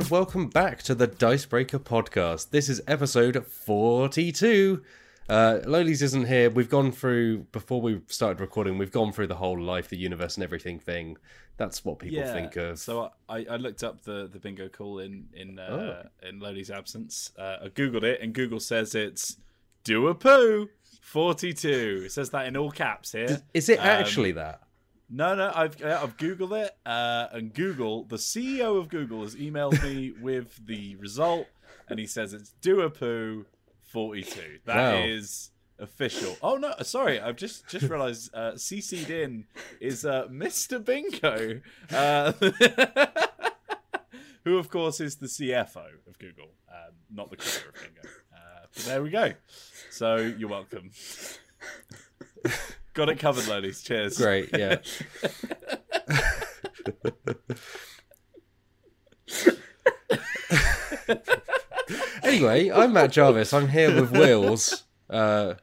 and welcome back to the Dicebreaker podcast. This is episode 42. Uh, Lolies isn't here. We've gone through, before we started recording, we've gone through the whole life, the universe, and everything thing. That's what people think of. So I, I looked up the, the bingo call in in uh, in Loli's absence. Uh, I googled it, and Google says it's do a poo forty two. It says that in all caps here. Is it Um, actually that? No, no, I've uh, I've googled it, uh, and Google, the CEO of Google, has emailed me with the result, and he says it's do a poo forty two. That is Wow. official. Oh no, sorry, I've just just realised uh, CC'd in is uh, Mr. Bingo, uh, who of course is the CFO of Google, um, not the creator of Bingo. Uh, but there we go. So you're welcome. Got it covered, ladies. Cheers. Great, yeah. anyway, I'm Matt Jarvis. I'm here with Wills. Uh,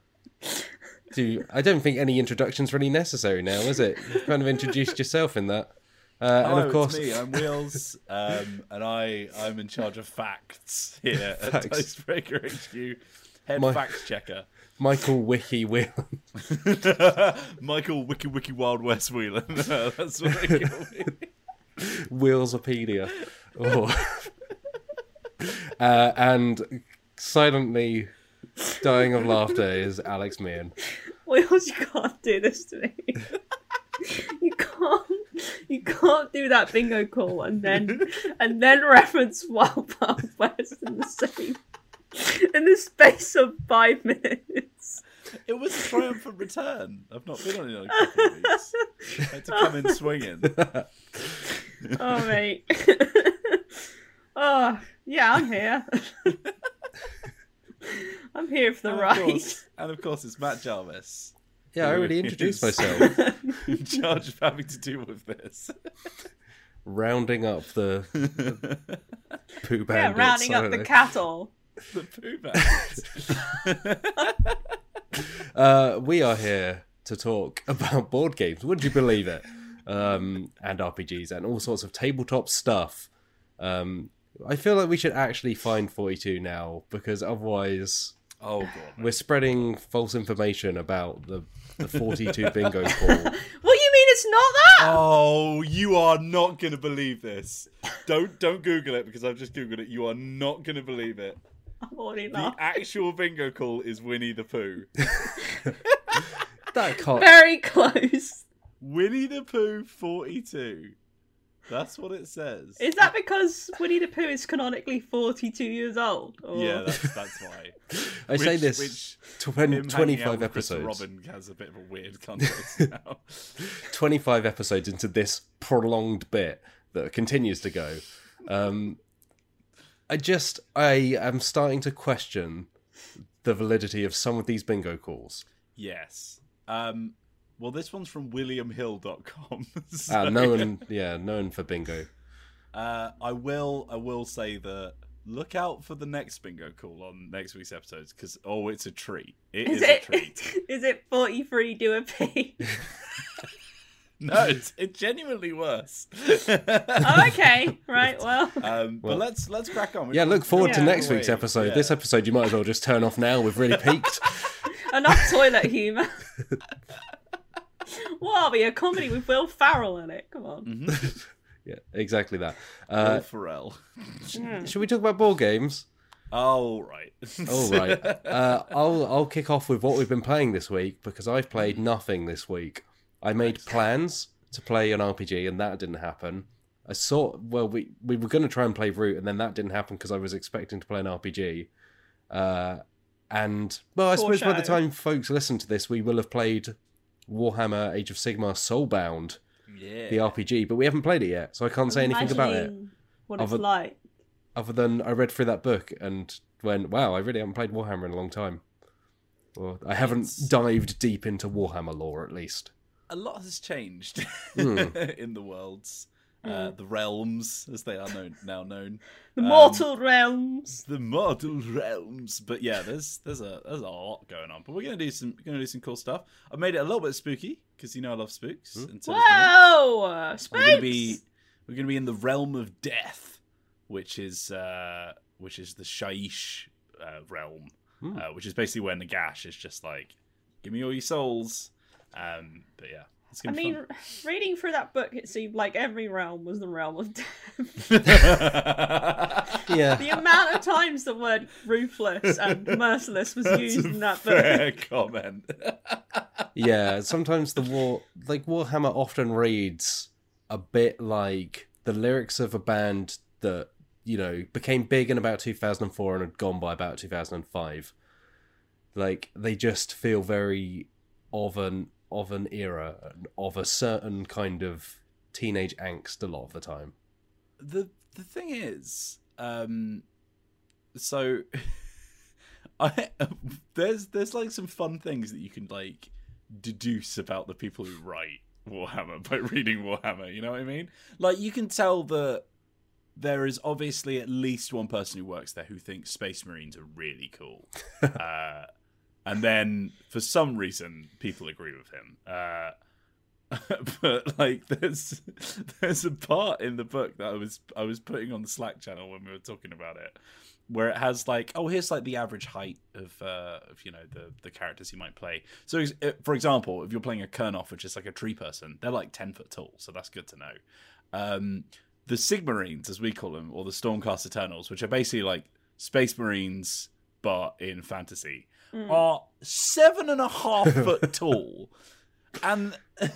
to, I don't think any introduction's really necessary now, is it? You've kind of introduced yourself in that. Uh, Hello, and of course, it's me. I'm Wheels, um, and I I'm in charge of facts here at Facts. Dicebreaker HQ, head My- fact checker, Michael Wiki Will. Michael Wiki Wiki Wild West Whelan. That's what they call me. Willsopedia. Oh. uh, and silently dying of laughter is Alex Meehan. Wheels, you can't do this to me. you can't. You can't do that bingo call and then and then reference Wild Wild West in the same in the space of five minutes. It was a triumphant return. I've not been on it in a couple of weeks. I had to come in swinging. Oh mate. oh yeah, I'm here. I'm here for the And of, ride. course, and of course, it's Matt Jarvis Yeah, I already introduced myself. in charge of having to deal with this. rounding up the poo bandits. Yeah, rounding up don't the cattle. the poo bags. Uh, we are here to talk about board games. Would you believe it? Um, and RPGs and all sorts of tabletop stuff. Um, I feel like we should actually find 42 now because otherwise Oh god. we're spreading false information about the, the 42 bingo call. What do you mean it's not that? Oh, you are not gonna believe this. Don't don't Google it because I've just googled it. You are not gonna believe it. I'm already The laughing. actual bingo call is Winnie the Pooh. That can't. Very close. Winnie the Pooh forty two. That's what it says. Is that because Winnie the Pooh is canonically 42 years old? Or... Yeah, that's that's why. I say Which- this which tw- him hanging out 25 with Chris episodes. Robin has a bit of a weird context now. 25 episodes into this prolonged bit that continues to go. Um, I just, I am starting to question the validity of some of these bingo calls. yes. Um. Well, this one's from WilliamHill.com. Ah, so- known, yeah, known for bingo. Uh, I will. I will say that. Look out for the next bingo call on next week's episodes because oh, it's a treat. It Is is, a it, treat. is it 43 do a P? No, it's, it's genuinely worse. oh, okay. Right, well. Um, Well- but let's let's crack on. We Yeah, look forward to next week's episode. yeah. This episode, you might as well just turn off now. We've really peaked. Enough toilet humour. what are we? A comedy with Will Ferrell in it? Come on. Mm-hmm. yeah, exactly that. Will Uh, Ferrell. should we talk about board games? Oh right. All right. Uh, I'll I'll kick off with what we've been playing this week because I've played nothing this week. I made plans to play an RPG and that didn't happen. I saw well we we were going to try and play Root and then that didn't happen because I was expecting to play an RPG. Uh, and well, I suppose by the time folks listen to this, we will have played Warhammer Age of Sigmar Soulbound, yeah. the RPG, but we haven't played it yet, so I can't say anything about it What it's like. other than I read through that book and went, wow, I really haven't played Warhammer in a long time. Or I haven't It's- dived deep into Warhammer lore, at least. A lot has changed Hmm. in the worlds, uh, the realms as they are known now known. The Um, mortal realms. the mortal realms. But yeah, there's there's a there's a lot going on. But we're gonna do some gonna do some cool stuff. I made it a little bit spooky because you know I love spooks. Hmm. And so. Whoa! Spooks! we're gonna be we're gonna be in the realm of death. which is uh, which is the Shyish uh, realm, Hmm. uh, which is basically where Nagash is just like, "Give me all your souls." Um, but yeah, it's I gonna be mean, reading through that book, it seemed like every realm was the realm of death. Yeah. the amount of times the word ruthless and merciless was That's used a in that book. fair comment. yeah, sometimes the war like Warhammer often reads a bit like the lyrics of a band that, you know, became big in about 2004 and had gone by about 2005. Like they just feel very of an of an era of a certain kind of teenage angst a lot of the time. the the thing is, um, so I there's there's like some fun things that you can like deduce about the people who write Warhammer by reading Warhammer. You know what I mean? Like you can tell that there is obviously at least one person who works there who thinks Space Marines are really cool. uh, and then for some reason people agree with him. Uh, but like there's there's a part in the book that I was I was putting on the Slack channel when we were talking about it where it has like oh here's like the average height of uh of you know the the characters you might play. So uh, for example if you're playing a Kernoff which is like a tree person they're like 10 foot tall so that's good to know. Um the Sigmarines as we call them or the Stormcast Eternals which are basically like space marines but in fantasy Mm. are seven and a half foot tall and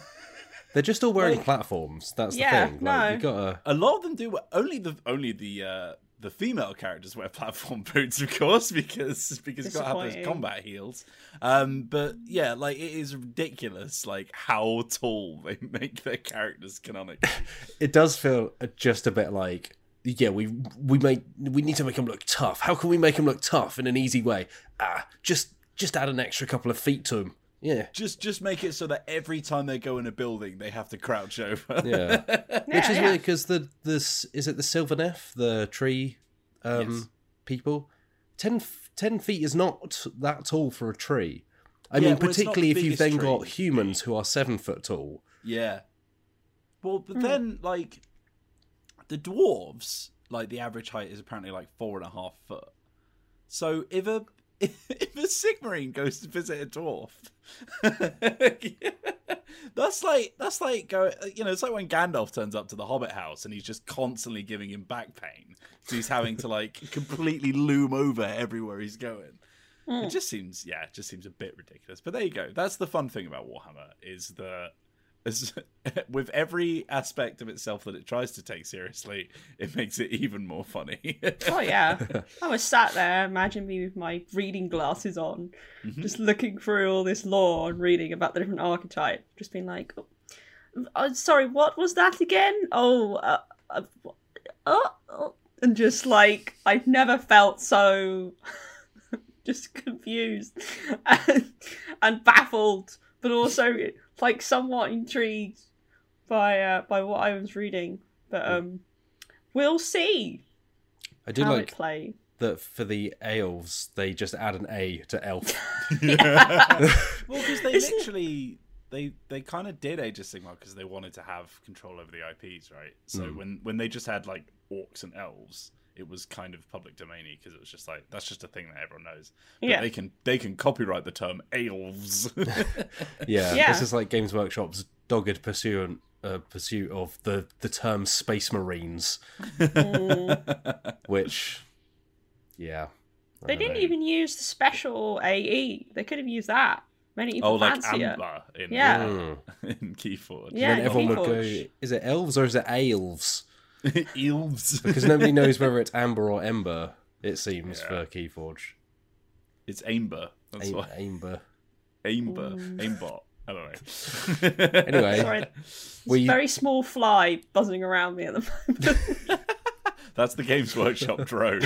They're just all wearing Like- platforms. That's Yeah, the thing. Like no. you gotta a lot of them do only the only the uh the female characters wear platform boots of course because because you've got to have those combat heels um but yeah like it is ridiculous like how tall they make their characters canonically it does feel just a bit like yeah we we make we need to make him look tough how can we make him look tough in an easy way ah just just add an extra couple of feet to him yeah just just make it so that every time they go in a building they have to crouch over yeah which is yeah. weird because the this is it the Sylvaneth the tree um Yes. people 10, 10 feet is not that tall for a tree I Yeah, mean, well, particularly if you've biggest then got humans who are seven foot tall. Yeah. Well, but Hmm. then like the dwarves, like the average height is apparently like four and a half foot. So if a if a Sigmarine goes to visit a dwarf, that's like that's like go. You know, it's like when Gandalf turns up to the Hobbit house and he's just constantly giving him back pain. So he's having to like completely loom over everywhere he's going. It hmm. just seems, yeah, it just seems a bit ridiculous. But there you go. That's the fun thing about Warhammer is that is with every aspect of itself that it tries to take seriously, it makes it even more funny. Oh yeah, I was sat there. Imagine me with my reading glasses on, Mm-hmm. just looking through all this lore and reading about the different archetype. Just being like, oh, oh, sorry, what was that again? Oh, uh, uh, oh, oh," and just like I've never felt so just confused and, and baffled, but also like somewhat intrigued by uh, by what I was reading. But um, we'll see I do how like it plays. that for the elves, they just add an A to elf. well, because they Isn't- literally they they kind of did Age of Sigmar because they wanted to have control over the IPs, right? So Hmm. when when they just had like orcs and elves. It was kind of public domainy because it was just like that's just a thing that everyone knows. But Yeah. they can they can copyright the term elves. Yeah, Yeah. this is like Games Workshop's dogged pursuit uh, pursuit of the the term Space Marines, which, yeah, I They didn't know. even use the special AE. They could have used that. Many people oh, like fancier. Æmber in Yeah. Mm. in Keyforge. Yeah, then everyone would go, is it elves or is it elves? elves. Because nobody knows whether it's amber or ember. It seems Yeah. for Keyforge. It's amber. That's Aim- why. Amber. Aimber. Mm. Aimbot. I don't know. Anyway, Sorry, there's Were a very small fly buzzing around me at the moment. That's the Games Workshop drone.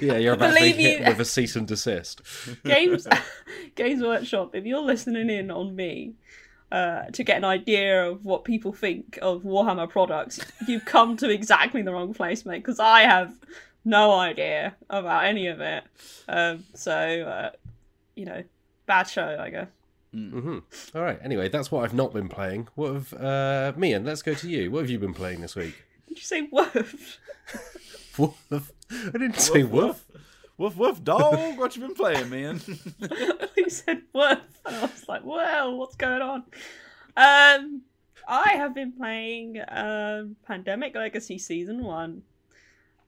yeah, you're about to be Believe hit you- with a cease and desist. Games, Games Workshop. If you're listening in on me uh, to get an idea of what people think of Warhammer products, you've come to exactly the wrong place, mate. Because I have no idea about any of it. Um, so, uh, you know, bad show, I guess. Mm-hmm. All right. Anyway, that's what I've not been playing. What have uh, Meehan? Let's go to you. What have you been playing this week? Did you say woof? Woof. I didn't say woof. Woof woof dog. What you been playing, man? he said woof. And I was like, well, what's going on? Um, I have been playing um, Pandemic Legacy Season 1.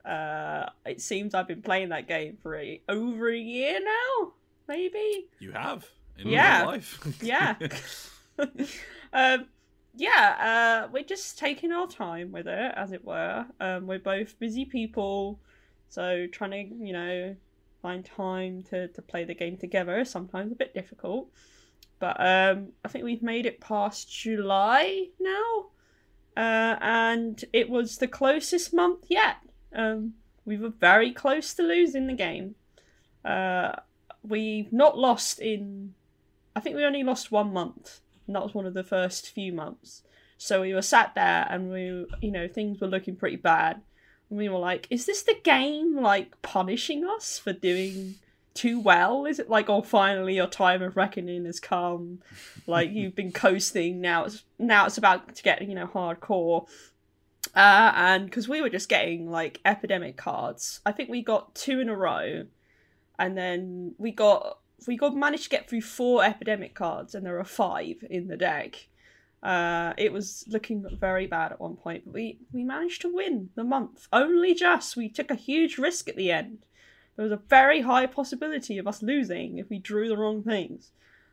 Uh, it seems I've been playing that game for a, over a year now, maybe. you have. In Yeah. life. Yeah. um, yeah, uh, we're just taking our time with it, as it were. Um, we're both busy people, so trying to, you know, find time to, to play the game together is sometimes a bit difficult. But um, I think we've made it past July now, uh, and it was the closest month yet. Um, we were very close to losing the game. Uh, we've not lost in I think we only lost one month, and that was one of the first few months. So we were sat there, and we, you know, things were looking pretty bad, we were like, "Is this the game like punishing us for doing too well? Is it like, oh, finally your time of reckoning has come? Like you've been coasting now. It's now it's about to get you know hardcore." Uh, and because we were just getting like epidemic cards, I think we got two in a row, and then we got we got managed to get through four epidemic cards, and there are five in the deck. Uh, it was looking very bad at one point, but we we managed to win the month. Only just we took a huge risk at the end. There was a very high possibility of us losing if we drew the wrong things,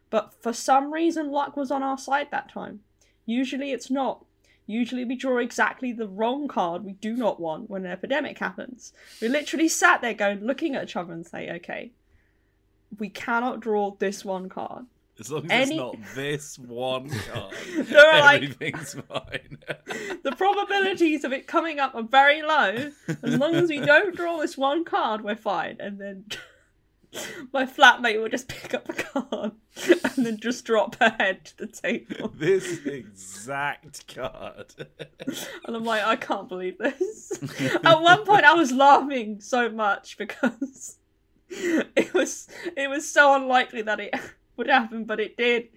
but for some reason luck was on our side that time. Usually it's not. Usually we draw exactly the wrong card we do not want when an epidemic happens. We literally sat there going, looking at each other and say, okay, we cannot draw this one card. As long as Any- it's not this one card, There are, like- everything's fine. The probabilities of it coming up are very low. As long as we don't draw this one card, we're fine. And then my flatmate will just pick up a card and then just drop her head to the table. this exact card. And I'm like, I can't believe this. At one point, I was laughing so much because it was it was so unlikely that it would happen, but it did.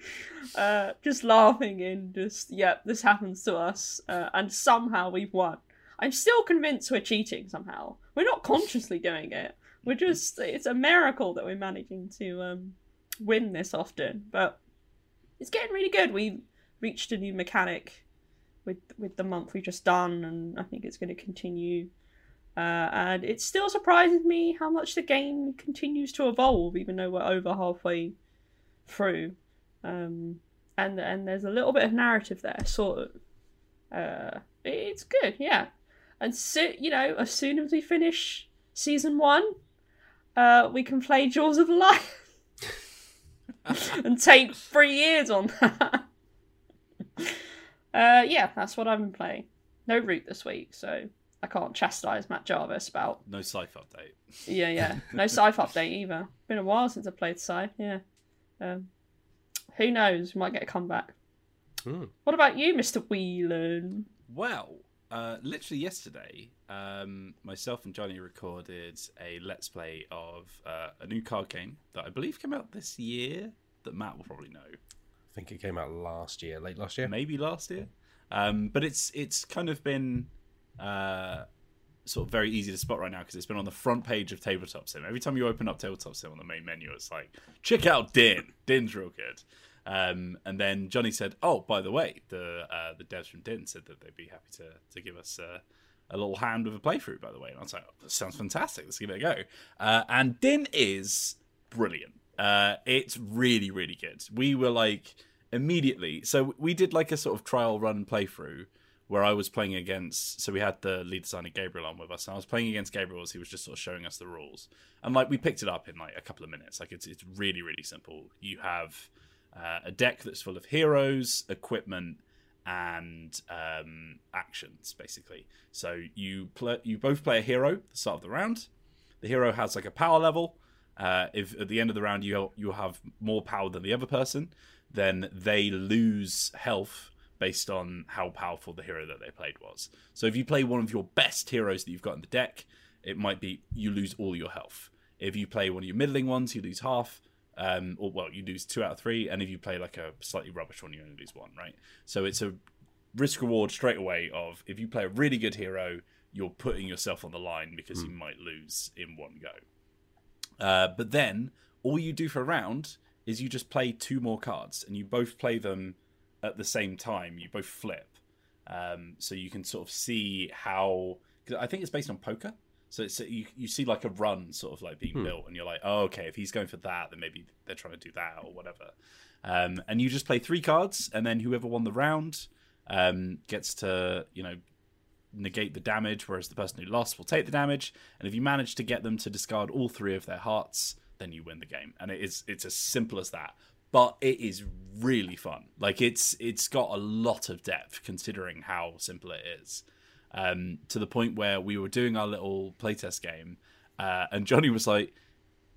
Uh, just laughing and just, yep, this happens to us, uh, and somehow we've won. I'm still convinced we're cheating somehow. We're not consciously doing it. We're just, it's a miracle that we're managing to um, win this often. But it's getting really good. We reached a new mechanic with with the month we just done, and I think it's going to continue. Uh, and it still surprises me how much the game continues to evolve, even though we're over halfway through. Um, and and there's a little bit of narrative there, sort of. Uh, it's good, yeah. And so you know, as soon as we finish season one, uh, we can play Jaws of Life and take three years on that. Uh, yeah, that's what I've been playing. No root this week, so I can't chastise Matt Jarvis about. No Scythe update. Yeah, yeah. No Scythe update either. Been a while since I played Scythe. Yeah. Um, who knows? We might get a comeback. Hmm. What about you, Mister Whelan? Well, uh, literally yesterday, um, myself and Johnny recorded a let's play of uh, a new card game that I believe came out this year. That Matt will probably know, I think it came out last year, late last year. maybe last year. Um, but it's it's kind of been uh, sort of very easy to spot right now because it's been on the front page of Tabletop Sim. Every time you open up Tabletop Sim on the main menu, it's like check out Dinn. Dinn's real good. Um, and then Johnny said, "Oh, by the way, the uh, the devs from Dinn said that they'd be happy to to give us uh, a little hand with a playthrough." By the way, and I was like, oh, "That sounds fantastic. Let's give it a go." Uh, and Dinn is brilliant. Uh, it's really really good. We were like immediately. So we did like a sort of trial run playthrough where I was playing against. So we had the lead designer Gabriel on with us, and I was playing against Gabriel as he was just sort of showing us the rules. And like we picked it up in like a couple of minutes. Like it's it's really really simple. You have uh, a deck that's full of heroes, equipment, and um, actions basically. So you play you both play a hero at the start of the round. The hero has like a power level. Uh, if at the end of the round you you have more power than the other person, then they lose health based on how powerful the hero that they played was. So if you play one of your best heroes that you've got in the deck, it might be you lose all your health. If you play one of your middling ones, you lose half. Um, or well, you lose two out of three, and if you play like a slightly rubbish one, you only lose one, right? So it's a risk reward straight away of if you play a really good hero, you're putting yourself on the line because you might lose in one go. Uh, but then all you do for a round is you just play two more cards, and you both play them at the same time. You both flip, um, so you can sort of see how. Cause I think it's based on poker, so it's you you see like a run sort of like being built, and you're like, oh, okay, if he's going for that, then maybe they're trying to do that or whatever. Um, and you just play three cards, and then whoever won the round um, gets to you know negate the damage, whereas the person who lost will take the damage. And if you manage to get them to discard all three of their hearts, then you win the game. And it is it's as simple as that. But it is really fun. Like it's it's got a lot of depth considering how simple it is. Um, to the point where we were doing our little playtest game, uh, and Johnny was like,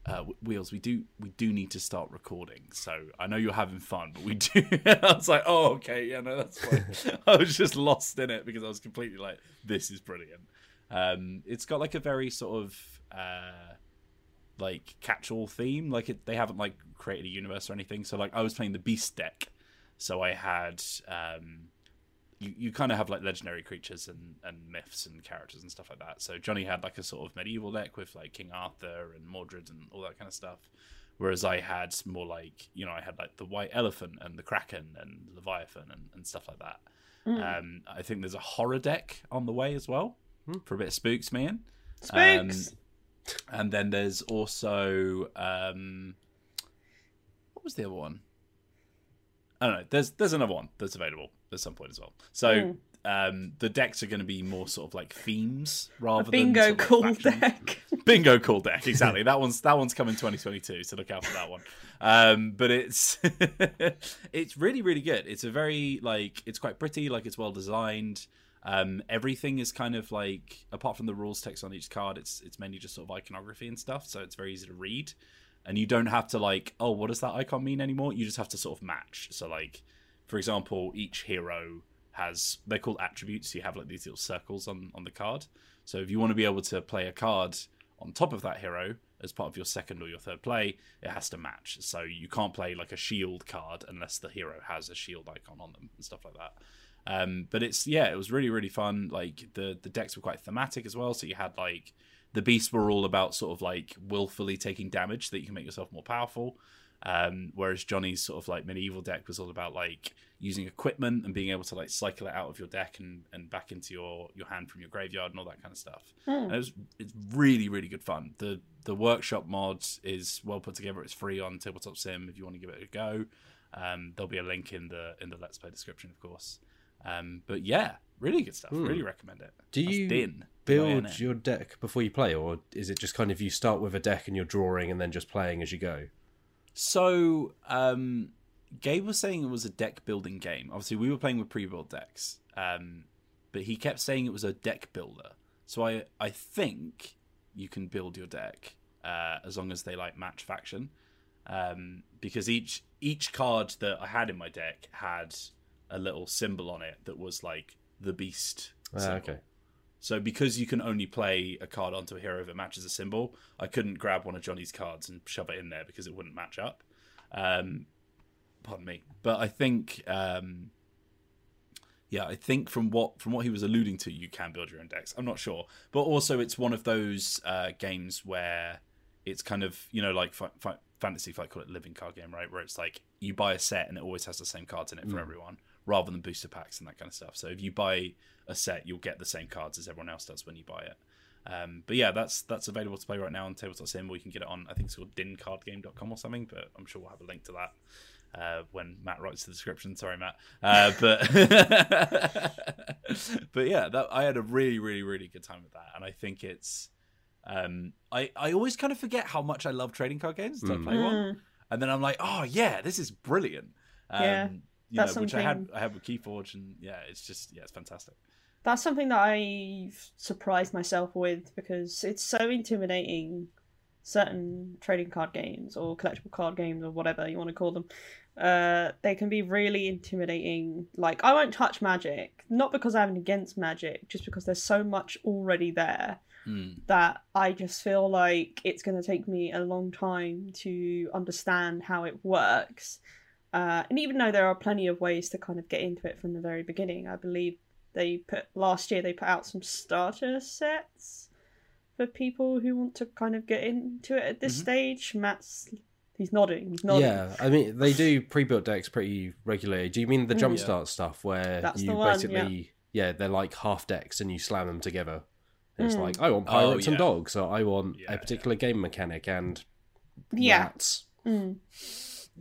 uh, Wheels, we do we do need to start recording. So I know you're having fun, but we do. I was like, oh, okay, yeah, no, that's fine. I was just lost in it because I was completely like, this is brilliant. Um, it's got like a very sort of uh, like catch-all theme. Like it, they haven't like created a universe or anything. So like I was playing the Beast deck, so I had um, you, you kind of have like legendary creatures and, and myths and characters and stuff like that. So Johnny had like a sort of medieval deck with like King Arthur and Mordred and all that kind of stuff. Whereas I had more like, you know, I had like the White Elephant and the Kraken and Leviathan and, and stuff like that. Um, I think there's a horror deck on the way as well for a bit of spooks, man. Spooks. And then there's also um, what was the other one? I don't know. There's there's another one that's available at some point as well. So um, the decks are going to be more sort of like themes rather Bingo than sort of cool deck. Bingo cool deck, exactly. that one's that one's coming 2022, so look out for that one. Um, but it's it's really really good. It's a very like it's quite pretty, like it's well designed. Um, everything is kind of like apart from the rules text on each card, it's it's mainly just sort of iconography and stuff, so it's very easy to read. And you don't have to like, oh, what does that icon mean anymore? You just have to sort of match. So like, for example, each hero has they're called attributes. You have like these little circles on on the card. So if you want to be able to play a card on top of that hero as part of your second or your third play, it has to match. So you can't play like a shield card unless the hero has a shield icon on them and stuff like that. Um, but it's yeah, it was really really fun. Like the the decks were quite thematic as well. So you had like the beasts were all about sort of like willfully taking damage so that you can make yourself more powerful. Um, whereas Johnny's sort of like medieval deck was all about like using equipment and being able to like cycle it out of your deck and, and back into your, your hand from your graveyard and all that kind of stuff. And it was it's really really good fun. The the workshop mod is well put together. It's free on Tabletop Sim if you want to give it a go. Um, there'll be a link in the in the Let's Play description, of course. Um, but yeah, really good stuff. Really recommend it. Do That's you Dinn, build D-I-N-N. your deck before you play, or is it just kind of you start with a deck and you're drawing and then just playing as you go? So, um, Gabe was saying it was a deck building game. Obviously, we were playing with pre-built decks, um, but he kept saying it was a deck builder. So I I think you can build your deck uh, as long as they like match faction, um, because each each card that I had in my deck had a little symbol on it that was like the beast. Ah, okay. So because you can only play a card onto a hero if it matches a symbol, I couldn't grab one of Johnny's cards and shove it in there because it wouldn't match up. Um, pardon me, but I think, um, yeah, I think from what from what he was alluding to, you can build your own decks. I'm not sure, but also it's one of those uh, games where it's kind of you know like fi- fi- fantasy fight call it living card game right where it's like you buy a set and it always has the same cards in it for everyone rather than booster packs and that kind of stuff so if you buy a set you'll get the same cards as everyone else does when you buy it um, but yeah that's that's available to play right now on tabletop sim or you can get it on i think it's called dincardgame.com or something but i'm sure we'll have a link to that uh, when Matt writes the description. Sorry, Matt. Uh, but but yeah, that, I had a really, really, really good time with that, and I think it's. Um, I I always kind of forget how much I love trading card games until I play one, and then I'm like, oh yeah, this is brilliant. Um, Yeah, you that's know, which I had I had with Keyforge, and yeah, it's just yeah, it's fantastic. That's something that I've surprised myself with because it's so intimidating. Certain trading card games or collectible card games or whatever you want to call them, uh, they can be really intimidating. Like I won't touch Magic, not because I'm against Magic, just because there's so much already there Mm. that I just feel like it's going to take me a long time to understand how it works. Uh, and even though there are plenty of ways to kind of get into it from the very beginning, I believe they put last year they put out some starter sets for people who want to kind of get into it at this Mhm. stage. Matt's he's nodding. He's nodding. Yeah, I mean they do pre-built decks pretty regularly. Do you mean the Mm. jumpstart stuff where That's you the one, basically yeah. they're like half decks and you slam them together? And it's Mm. like I want Oh, pirates and dogs, or I want Yeah, a particular game mechanic and Yeah. rats. Mm.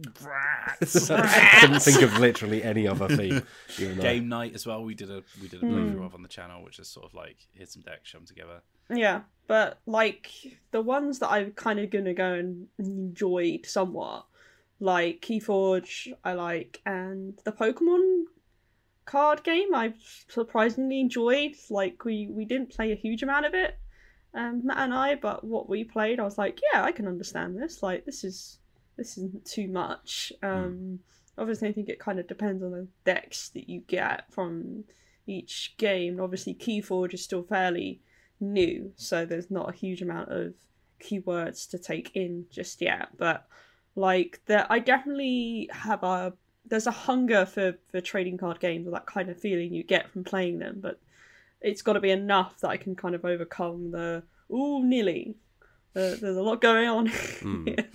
Brats. I couldn't think of literally any other theme. Even though, Game night as well. We did a we did a Mm. playthrough of on the channel, which is sort of like here's some decks, shove them together. Yeah, but like the ones that I'm kind of gonna go and enjoyed somewhat, like Keyforge, I like, and the Pokemon card game I surprisingly enjoyed. Like we we didn't play a huge amount of it, um, Matt and I, but what we played, I was like, yeah, I can understand this. Like this is this isn't too much. Um, Obviously, I think it kind of depends on the decks that you get from each game. Obviously, Keyforge is still fairly new, so there's not a huge amount of keywords to take in just yet. But like, there, I definitely have a there's a hunger for for trading card games, or that kind of feeling you get from playing them. But it's got to be enough that I can kind of overcome the ooh nearly. Uh, there's a lot going on. Mm. here.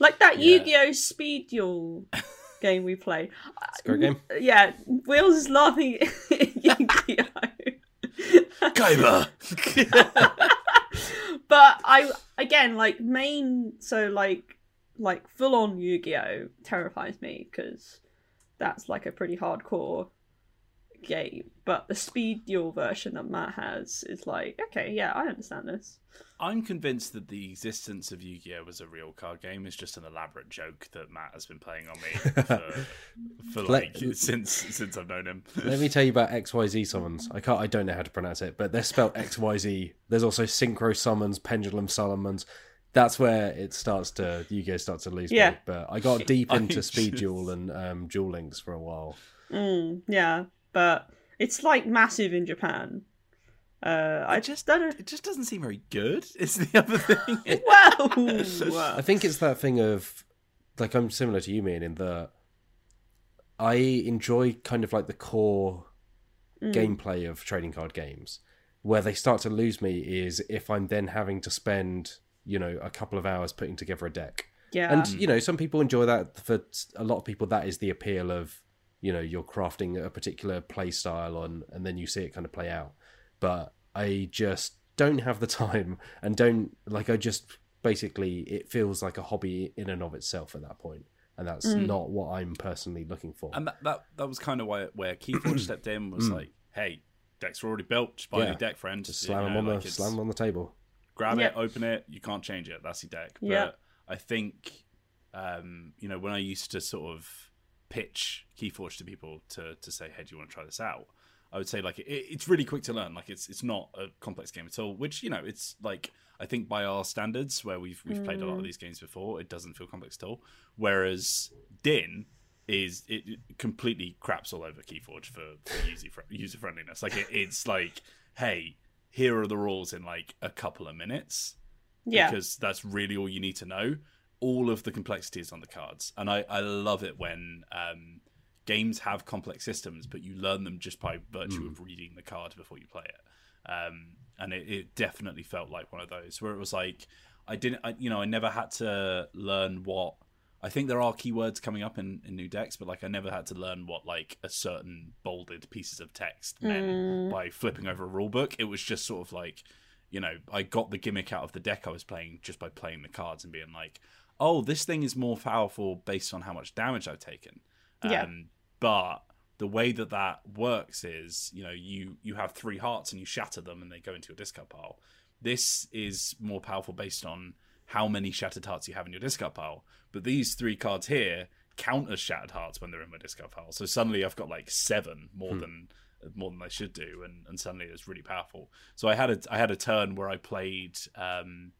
like that Yeah. Yu-Gi-Oh! Speed Duel game we played. It's a great game. Yeah, Wheels is laughing at Yu-Gi-Oh! Kyber. but I again like main so like like full on Yu-Gi-Oh terrifies me because that's like a pretty hardcore game. But the speed duel version that Matt has is like okay, yeah, I understand this. I'm convinced that the existence of Yu-Gi-Oh as a real card game is just an elaborate joke that Matt has been playing on me for, for like Let- since since I've known him. Let me tell you about XYZ summons. I can't I don't know how to pronounce it, but they're spelled XYZ. There's also synchro summons, pendulum summons. That's where it starts to Yu-Gi-Oh starts to lose Yeah. me. But I got deep I into Speed just- Duel and um, Duel Links for a while. Mm, yeah, but it's like massive in Japan. Uh, I just don't know. It just doesn't seem very good. Is the other thing. Well, I think it's that thing of like I'm similar to you, man, in that I enjoy kind of like the core Mm. gameplay of trading card games. Where they start to lose me is if I'm then having to spend, you know, a couple of hours putting together a deck. yeah, And you know, some people enjoy that. For a lot of people, that is the appeal of you know you're crafting a particular play style on, and then you see it kind of play out. But I just don't have the time, and don't like. I just basically it feels like a hobby in and of itself at that point, and that's Mm. not what I'm personally looking for. And that, that that was kind of why where Keyforge stepped in was like, hey, decks are already built. Just buy Mm. Yeah. your deck, friend. just You slam them on like, the it's- slam 'em on the table. grab Yep. it, open it. You can't change it. That's your deck. But I think, um, you know, when I used to sort of pitch Keyforge to people to to say, "Hey, do you want to try this out?" I would say like it, it's really quick to learn. Like it's it's not a complex game at all. Which you know, it's like I think by our standards, where we've we've played a lot of mm. these games before, it doesn't feel complex at all. Whereas Dinn is it it completely craps all over Keyforge for, for user user friendliness. Like it, it's like, hey, here are the rules in like a couple of minutes yeah, because that's really all you need to know. All of the complexities on the cards, and I, I love it when um, games have complex systems, but you learn them just by virtue of reading the card before you play it. Um, and it, it definitely felt like one of those where it was like I didn't, I, you know, I never had to learn what. I think there are keywords coming up in, in new decks, but like I never had to learn what like a certain bolded pieces of text meant Mm. by flipping over a rule book. It was just sort of like you know, I got the gimmick out of the deck I was playing just by playing the cards and being like, oh, this thing is more powerful based on how much damage I've taken. Yeah. Um, but the way that that works is, you know, you you have three hearts and you shatter them and they go into your discard pile. This is more powerful based on how many shattered hearts you have in your discard pile. But these three cards here count as shattered hearts when they're in my discard pile. So suddenly I've got like seven more than more than I should do, and, and suddenly it's really powerful. So I had a I had a turn where I played um,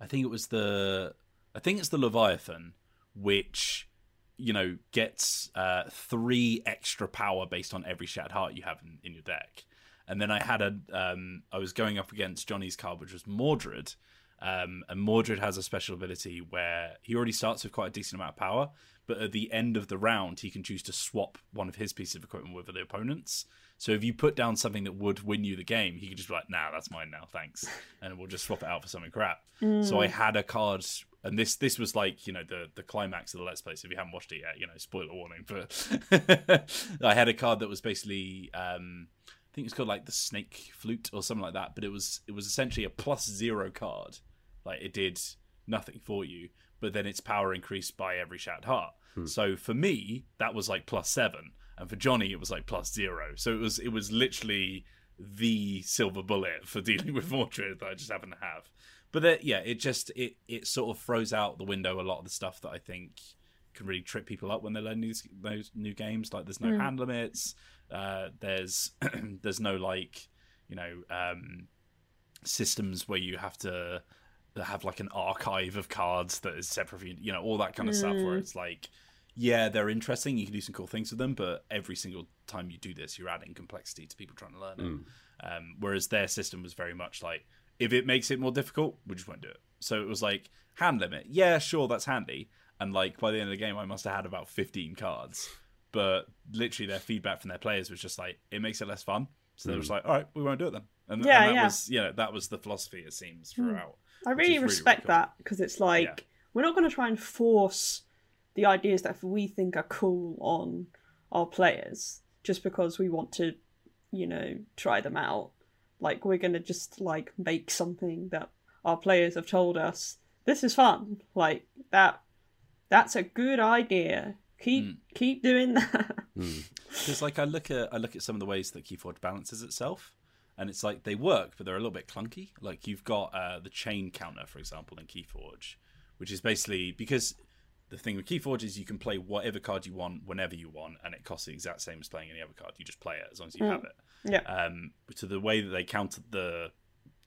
I think it was the I think it's the Leviathan, which you know gets uh, three extra power based on every shattered heart you have in, in your deck. And then I had a um, I was going up against Johnny's card, which was Mordred, Um, and Mordred has a special ability where he already starts with quite a decent amount of power, but at the end of the round, he can choose to swap one of his pieces of equipment with the opponent's. So if you put down something that would win you the game, he could just be like, "Nah, that's mine now, thanks," and we'll just swap it out for something crap. So I had a card, and this this was like you know the the climax of the let's play. So if you haven't watched it yet, you know, spoiler warning. But I had a card that was basically. Um, I think it's called like the snake flute or something like that. But it was it was essentially a plus zero card. Like it did nothing for you, but then its power increased by every shattered heart. So for me, that was like plus seven, and for Johnny, it was like plus zero. So it was it was literally the silver bullet for dealing with Mordred that I just happen to have. But that, yeah, it just it it sort of throws out the window a lot of the stuff that I think can really trip people up when they learn these those new games. Like there's no hand limits. Uh, there's there's no like you know um, systems where you have to have like an archive of cards that is separate from you, you know all that kind of stuff where it's like yeah they're interesting. You can do some cool things with them but every single time you do this you're adding complexity to people trying to learn it. Mm. Um, whereas their system was very much like if it makes it more difficult we just won't do it. So it was like hand limit. Yeah sure that's handy. And like by the end of the game i must have had about 15 cards. But literally their feedback from their players was just like it makes it less fun. So they were mm. like all right we won't do it then. And, Yeah, and that yeah. was you know that was the philosophy it seems hmm. throughout I really is really, respect really cool. that because it's like Yeah. we're not going to try and force the ideas that we think are cool on our players just because we want to, you know, try them out. Like we're going to just like make something that our players have told us this is fun. Like that. That's a good idea. Keep Hmm. keep doing that. because like I look at I look at some of the ways that Keyforge balances itself, and it's like they work, but they're a little bit clunky. Like you've got uh, the chain counter, for example, in Keyforge, which is basically because the thing with Keyforge is you can play whatever card you want whenever you want, and it costs the exact same as playing any other card. You just play it as long as you have it. Yeah. Um, to the way that they counter the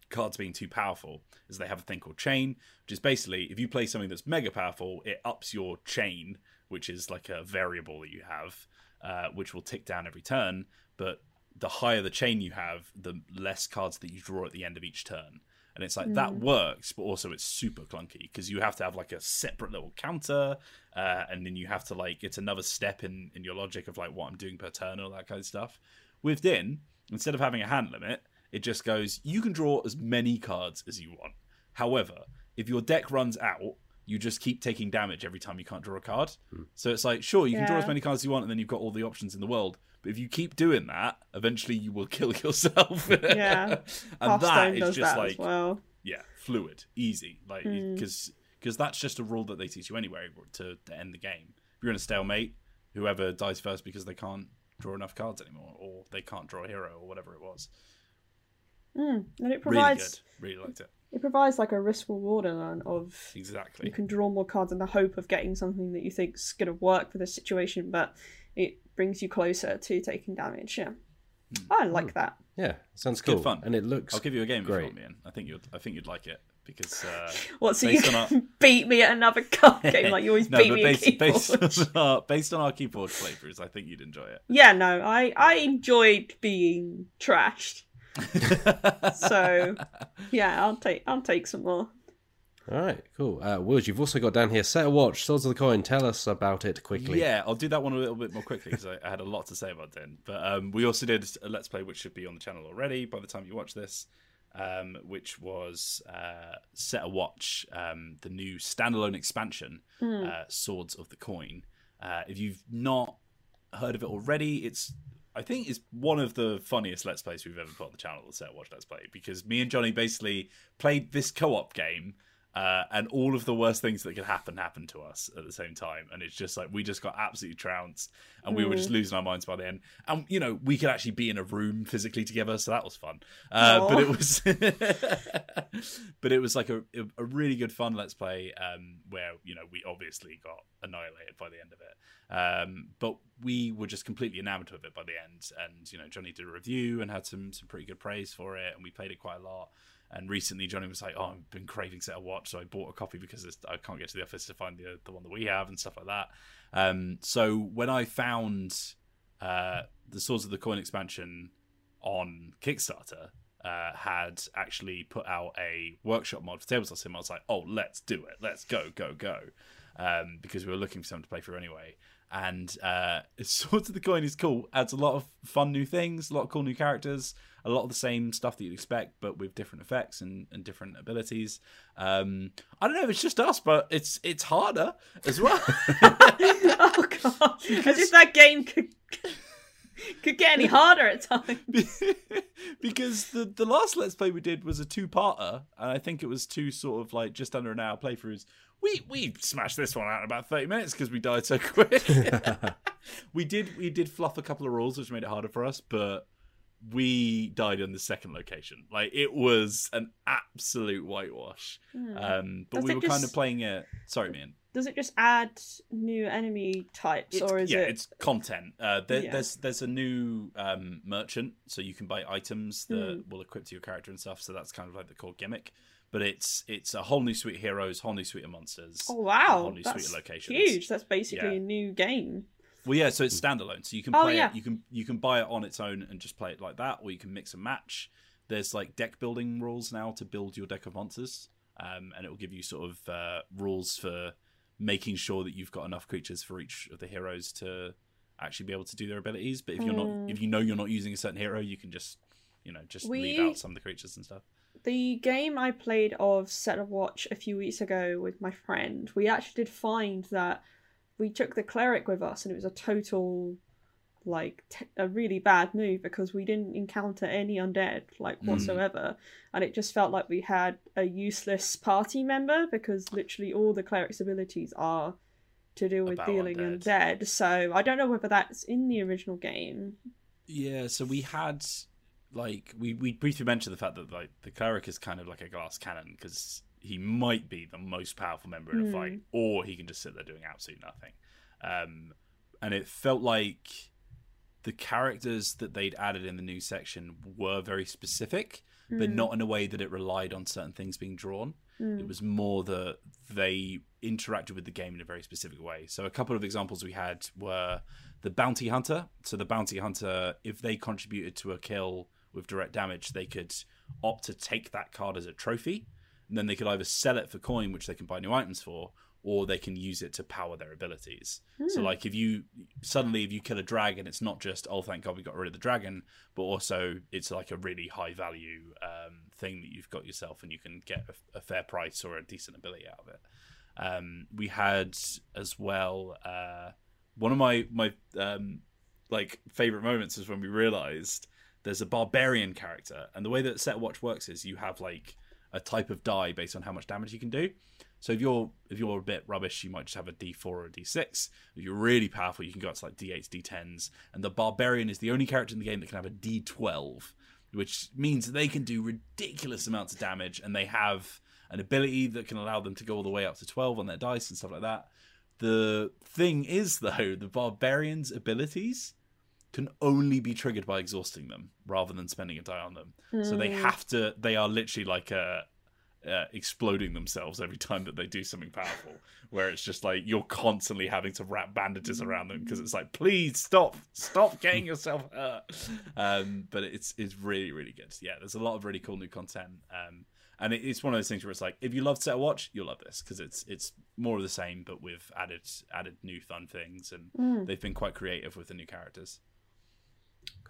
cards being too powerful is they have a thing called chain, which is basically if you play something that's mega powerful, it ups your chain, which is like a variable that you have, uh, which will tick down every turn. But the higher the chain you have, the less cards that you draw at the end of each turn. And it's like that works, but also it's super clunky because you have to have like a separate little counter, uh, and then you have to like it's another step in in your logic of like what I'm doing per turn and all that kind of stuff. With Dinn, instead of having a hand limit, it just goes you can draw as many cards as you want. However, if your deck runs out, you just keep taking damage every time you can't draw a card. So it's like, sure, you can draw as many cards as you want, and then you've got all the options in the world. But if you keep doing that, eventually you will kill yourself. Yeah. and that Hearthstone is does just that like well. yeah, fluid, easy, like Hmm. because because that's just a rule that they teach you anyway to, to end the game. If you're in a stalemate, whoever dies first because they can't draw enough cards anymore, or they can't draw a hero, or whatever it was. Mm. And it Really provides good, really liked it. It provides like a risk reward element of Exactly. you can draw more cards in the hope of getting something that you think's going to work for this situation, but it brings you closer to taking damage. Yeah, I like that. Yeah, sounds good fun. And it looks I'll give you a game if great. you want me in. I think you'd I think you'd like it because uh, What? So you Based on can beat me at another card game like you always no, beat but me based, at Keyforge. based, on our, based on our Keyforge playthroughs, I think you'd enjoy it. Yeah, no, I I enjoyed being trashed. So yeah, I'll take I'll take some more. All right, cool. Uh, Wills, you've also got down here Set a Watch, Swords of the Coin. Tell us about it quickly. Yeah, I'll do that one a little bit more quickly because I, I had a lot to say about Dinn. But um, we also did a Let's Play, which should be on the channel already by the time you watch this, um, which was uh, Set a Watch, um, the new standalone expansion, uh, Swords of the Coin. Uh, if you've not heard of it already, it's I think is one of the funniest Let's Plays we've ever put on the channel, the Set Watch Let's Play, because me and Johnny basically played this co-op game uh, and all of the worst things that could happen happened to us at the same time. And it's just like we just got absolutely trounced and we were just losing our minds by the end. And you know we could actually be in a room physically together so that was fun. Uh, but it was but it was like a, a really good fun let's play um, where you know we obviously got annihilated by the end of it. Um, but we were just completely enamored of it by the end. And you know johnny did a review and had some some pretty good praise for it and we played it quite a lot and recently, Johnny was like, "Oh, I've been craving Set a Watch, so I bought a copy because I can't get to the office to find the the one that we have and stuff like that." Um, so when I found uh, the Swords of the Coin expansion on Kickstarter, uh, had actually put out a workshop mod for Tabletop Sim. I was like, oh, let's do it. Let's go, go, go. Um, because we were looking for something to play for anyway. And uh, Swords of the Coin is cool. Adds a lot of fun new things, a lot of cool new characters, a lot of the same stuff that you'd expect, but with different effects and, and different abilities. Um, I don't know if it's just us, but it's it's harder as well. oh god! As if that game could could get any harder at times. because the the last let's play we did was a two parter, and I think it was two sort of like just under an hour playthroughs. We we smashed this one out in about thirty minutes because we died so quick. we did we did fluff a couple of rules, which made it harder for us, but we died in the second location. Like it was an absolute whitewash. Um, but Does we it were kind of playing it. Sorry, man. Does it just add new enemy types, It's, or is yeah, it? it's content. Uh, there, Yeah. There's there's a new um, merchant, so you can buy items that Mm. will equip to your character and stuff. So that's kind of like the core gimmick. But it's it's a whole new suite of heroes, whole new suite of monsters. Oh a wow, whole new suite that's of locations. huge. That's basically Yeah. a new game. Well, yeah, so it's standalone, so you can Oh, play yeah. it. You can you can buy it on its own and just play it like that, or you can mix and match. There's like deck building rules now to build your deck of monsters, um, and it will give you sort of uh, rules for making sure that you've got enough creatures for each of the heroes to actually be able to do their abilities. But if you're Hmm. not, if you know you're not using a certain hero, you can just you know just leave out some of the creatures and stuff. The game I played of Set a Watch a few weeks ago with my friend, we actually did find that we took the cleric with us, and it was a total, like, t- a really bad move because we didn't encounter any undead, like, Mm. whatsoever. And it just felt like we had a useless party member because literally all the cleric's abilities are to do with About dealing undead. undead. So I don't know whether that's in the original game. Yeah, so we had like we we briefly mentioned the fact that like the cleric is kind of like a glass cannon because he might be the most powerful member in a Hmm. fight, or he can just sit there doing absolutely nothing. Um, and it felt like the characters that they'd added in the new section were very specific, but Mm. not in a way that it relied on certain things being drawn. Mm. It was more that they interacted with the game in a very specific way. So a couple of examples we had were the bounty hunter. So the bounty hunter, if they contributed to a kill with direct damage, they could opt to take that card as a trophy, and then they could either sell it for coin, which they can buy new items for, or they can use it to power their abilities. So Hmm. like if you suddenly if you kill a dragon, it's not just oh thank God we got rid of the dragon, but also it's like a really high value um, thing that you've got yourself, and you can get a, a fair price or a decent ability out of it. Um, we had as well uh, one of my my um, like favorite moments is when we realized there's a barbarian character, and the way that Set Watch works is you have like a type of die based on how much damage you can do. So if you're if you're a bit rubbish, you might just have a D4 or a D6. If you're really powerful, you can go up to like D8s, D10s. And the barbarian is the only character in the game that can have a D12, which means they can do ridiculous amounts of damage, and they have an ability that can allow them to go all the way up to 12 on their dice and stuff like that. The thing is, though, the barbarian's abilities can only be triggered by exhausting them rather than spending a die on them. So they Mm. have to. They are literally like uh, uh, exploding themselves every time that they do something powerful. Where it's just like you're constantly having to wrap bandages around them because it's like, please stop, stop getting yourself hurt. Um, but it's it's really really good. Yeah, there's a lot of really cool new content. Um, and it, it's one of those things where it's like, if you love Set Watch, you'll love this because it's it's more of the same, but we've added added new fun things, and Mm. they've been quite creative with the new characters.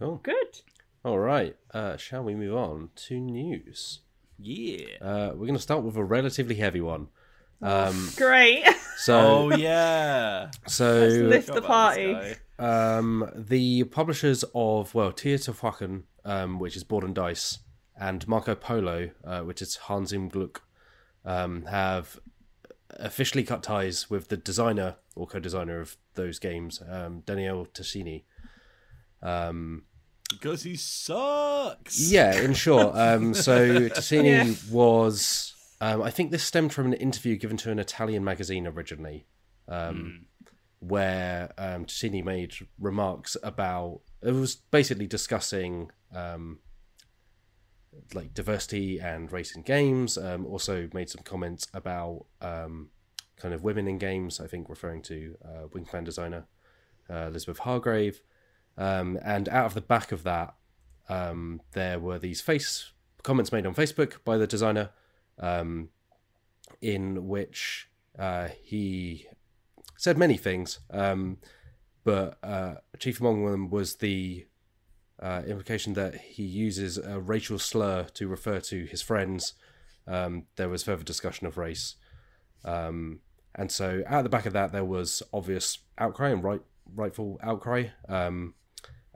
Cool. Good. All right. Uh, shall we move on to news? Yeah. Uh, we're going to start with a relatively heavy one. Um, Great. so, oh yeah. so Let's lift the party. um, the publishers of well, Teotihuacan, um, which is Board and Dice, and Marco Polo, uh, which is Hans im Glück, um, have officially cut ties with the designer or co-designer of those games, um, Daniel Tascini. Um, Because he sucks. yeah, in short. Um, so Tascini Yeah. was, um, I think this stemmed from an interview given to an Italian magazine originally, um, where um, Tascini made remarks about. It was basically discussing um, like diversity and race in games. Um, also made some comments about um, kind of women in games. I think referring to uh, Wingspan designer uh, Elizabeth Hargrave. Um, and out of the back of that, um, there were these face comments made on Facebook by the designer, um, in which uh, he said many things, um, but uh, chief among them was the uh, implication that he uses a racial slur to refer to his friends. Um, there was further discussion of race. Um, and so, at the back of that, there was obvious outcry and right, rightful outcry. Um,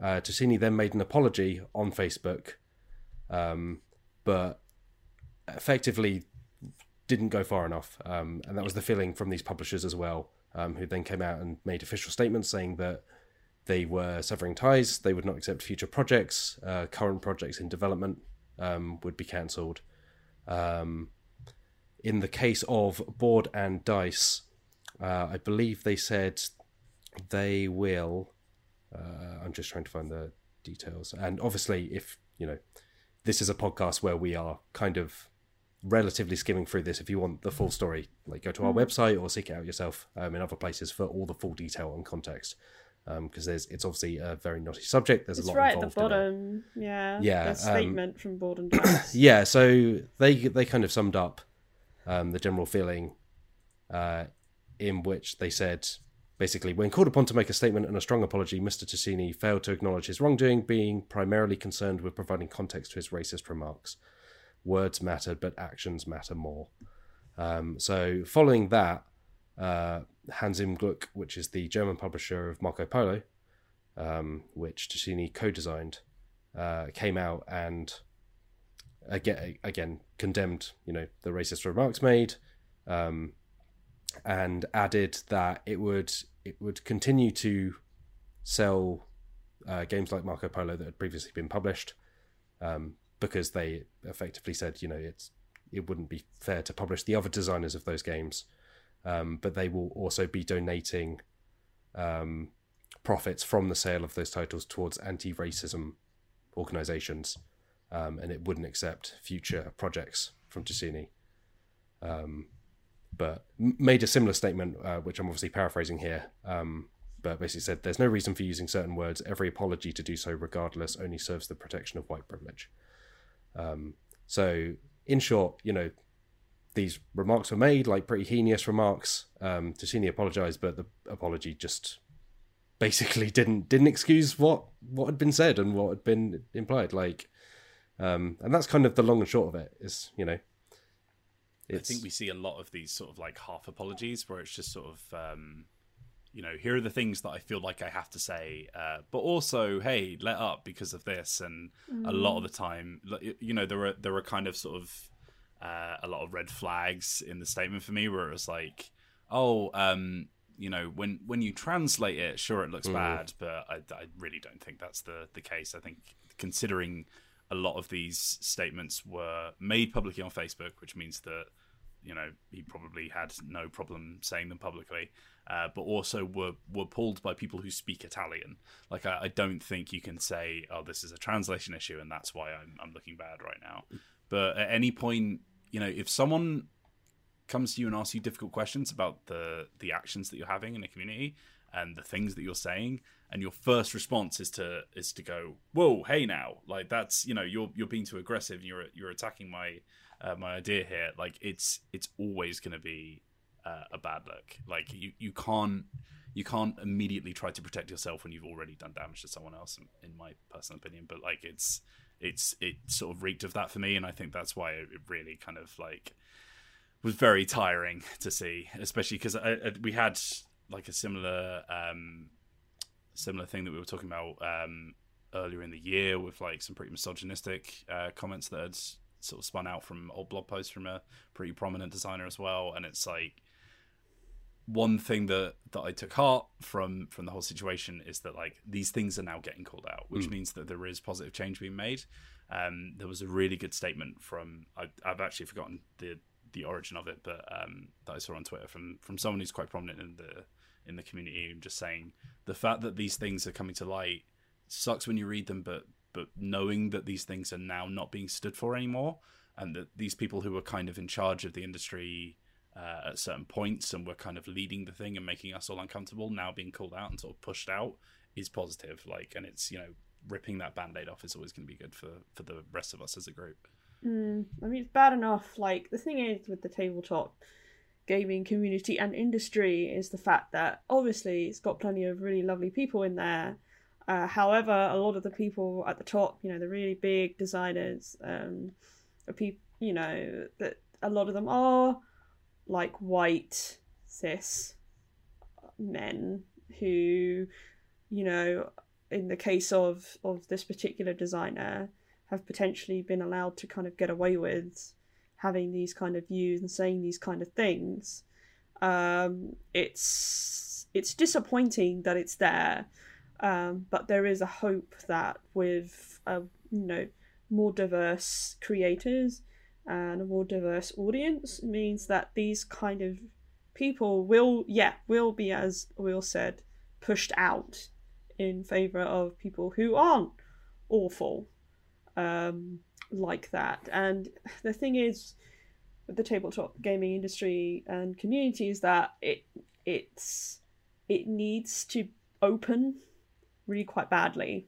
uh, then made an apology on Facebook, um, but effectively didn't go far enough. Um, and that was the feeling from these publishers as well, um, who then came out and made official statements saying that they were severing ties, they would not accept future projects, uh, current projects in development um, would be cancelled. Um, in the case of Board and Dice, uh, I believe they said they will. Uh, I'm just trying to find the details. And obviously, if you know, this is a podcast where we are kind of relatively skimming through this. If you want the full story, like go to our website or seek it out yourself um, in other places for all the full detail and context. Because there's, it's obviously a very knotty subject. There's It's a lot right at the involved in it. bottom. Yeah. Yeah, um, statement from Board and Yeah, so they they kind of summed up um, the general feeling, uh, in which they said basically, when called upon to make a statement and a strong apology, Mr. Tascini failed to acknowledge his wrongdoing, being primarily concerned with providing context to his racist remarks. Words matter, but actions matter more. Um, so, following that, uh, Hans im Glück, which is the German publisher of Marco Polo, um, which Tascini co-designed, uh, came out and again, again condemned, you know, the racist remarks made, um, and added that it would it would continue to sell uh, games like Marco Polo that had previously been published, um, because they effectively said, you know, it's it wouldn't be fair to publish the other designers of those games, um, but they will also be donating um, profits from the sale of those titles towards anti-racism organizations um, and it wouldn't accept future projects from Tascini. Um, but made a similar statement, uh, which I'm obviously paraphrasing here. Um, but basically said, "There's no reason for using certain words. Every apology to do so, regardless, only serves the protection of white privilege." Um, so, in short, you know, these remarks were made, like pretty heinous remarks. Um, Tascini apologized, but the apology just basically didn't didn't excuse what what had been said and what had been implied. Like, um, and that's kind of the long and short of it. Is you know, I think we see a lot of these sort of like half apologies where it's just sort of, um, you know, here are the things that I feel like I have to say, uh, but also, hey, let up because of this. And a lot of the time, you know, there are there are kind of sort of uh, a lot of red flags in the statement for me where it was like, oh, um, you know, when when you translate it, sure, it looks bad, but I, I really don't think that's the the case. I think considering a lot of these statements were made publicly on Facebook, which means that you know he probably had no problem saying them publicly, uh, but also were were pulled by people who speak Italian. Like I, I don't think you can say, "Oh, this is a translation issue," and that's why I'm I'm looking bad right now. But at any point, you know, if someone comes to you and asks you difficult questions about the the actions that you're having in a community and the things that you're saying and your first response is to is to go whoa hey now. Like that's you know you're you're being too aggressive and you're you're attacking my uh, my idea here. Like it's it's always going to be uh, a bad look. Like you you can't you can't immediately try to protect yourself when you've already done damage to someone else in, in my personal opinion. But like it's it's it sort of reeked of that for me and i think that's why it really kind of like was very tiring to see, especially because we had like a similar um, similar thing that we were talking about um, earlier in the year with like some pretty misogynistic uh, comments that had sort of spun out from old blog posts from a pretty prominent designer as well, and it's like one thing that that I took heart from from the whole situation is that like these things are now getting called out, which means that there is positive change being made. Um, there was a really good statement from I, I've actually forgotten the the origin of it, but um, that I saw on Twitter from from someone who's quite prominent in the in the community, and just saying the fact that these things are coming to light sucks when you read them, but but knowing that these things are now not being stood for anymore, and that these people who were kind of in charge of the industry uh, at certain points and were kind of leading the thing and making us all uncomfortable, now being called out and sort of pushed out is positive. Like, and it's you know ripping that band-aid off is always going to be good for for the rest of us as a group. Mm, I mean, it's bad enough. Like the thing is with the tabletop gaming community and industry is the fact that obviously it's got plenty of really lovely people in there. Uh, however, a lot of the people at the top, you know, the really big designers, um, people, you know, that a lot of them are like white cis men who, you know, in the case of of this particular designer, have potentially been allowed to kind of get away with having these kind of views and saying these kind of things. Um, it's it's disappointing that it's there, um, but there is a hope that with a you know more diverse creators and a more diverse audience means that these kind of people will yeah will be as Will said pushed out in favor of people who aren't awful um, like that. And the thing is, with the tabletop gaming industry and community, is that it it's it needs to open really quite badly.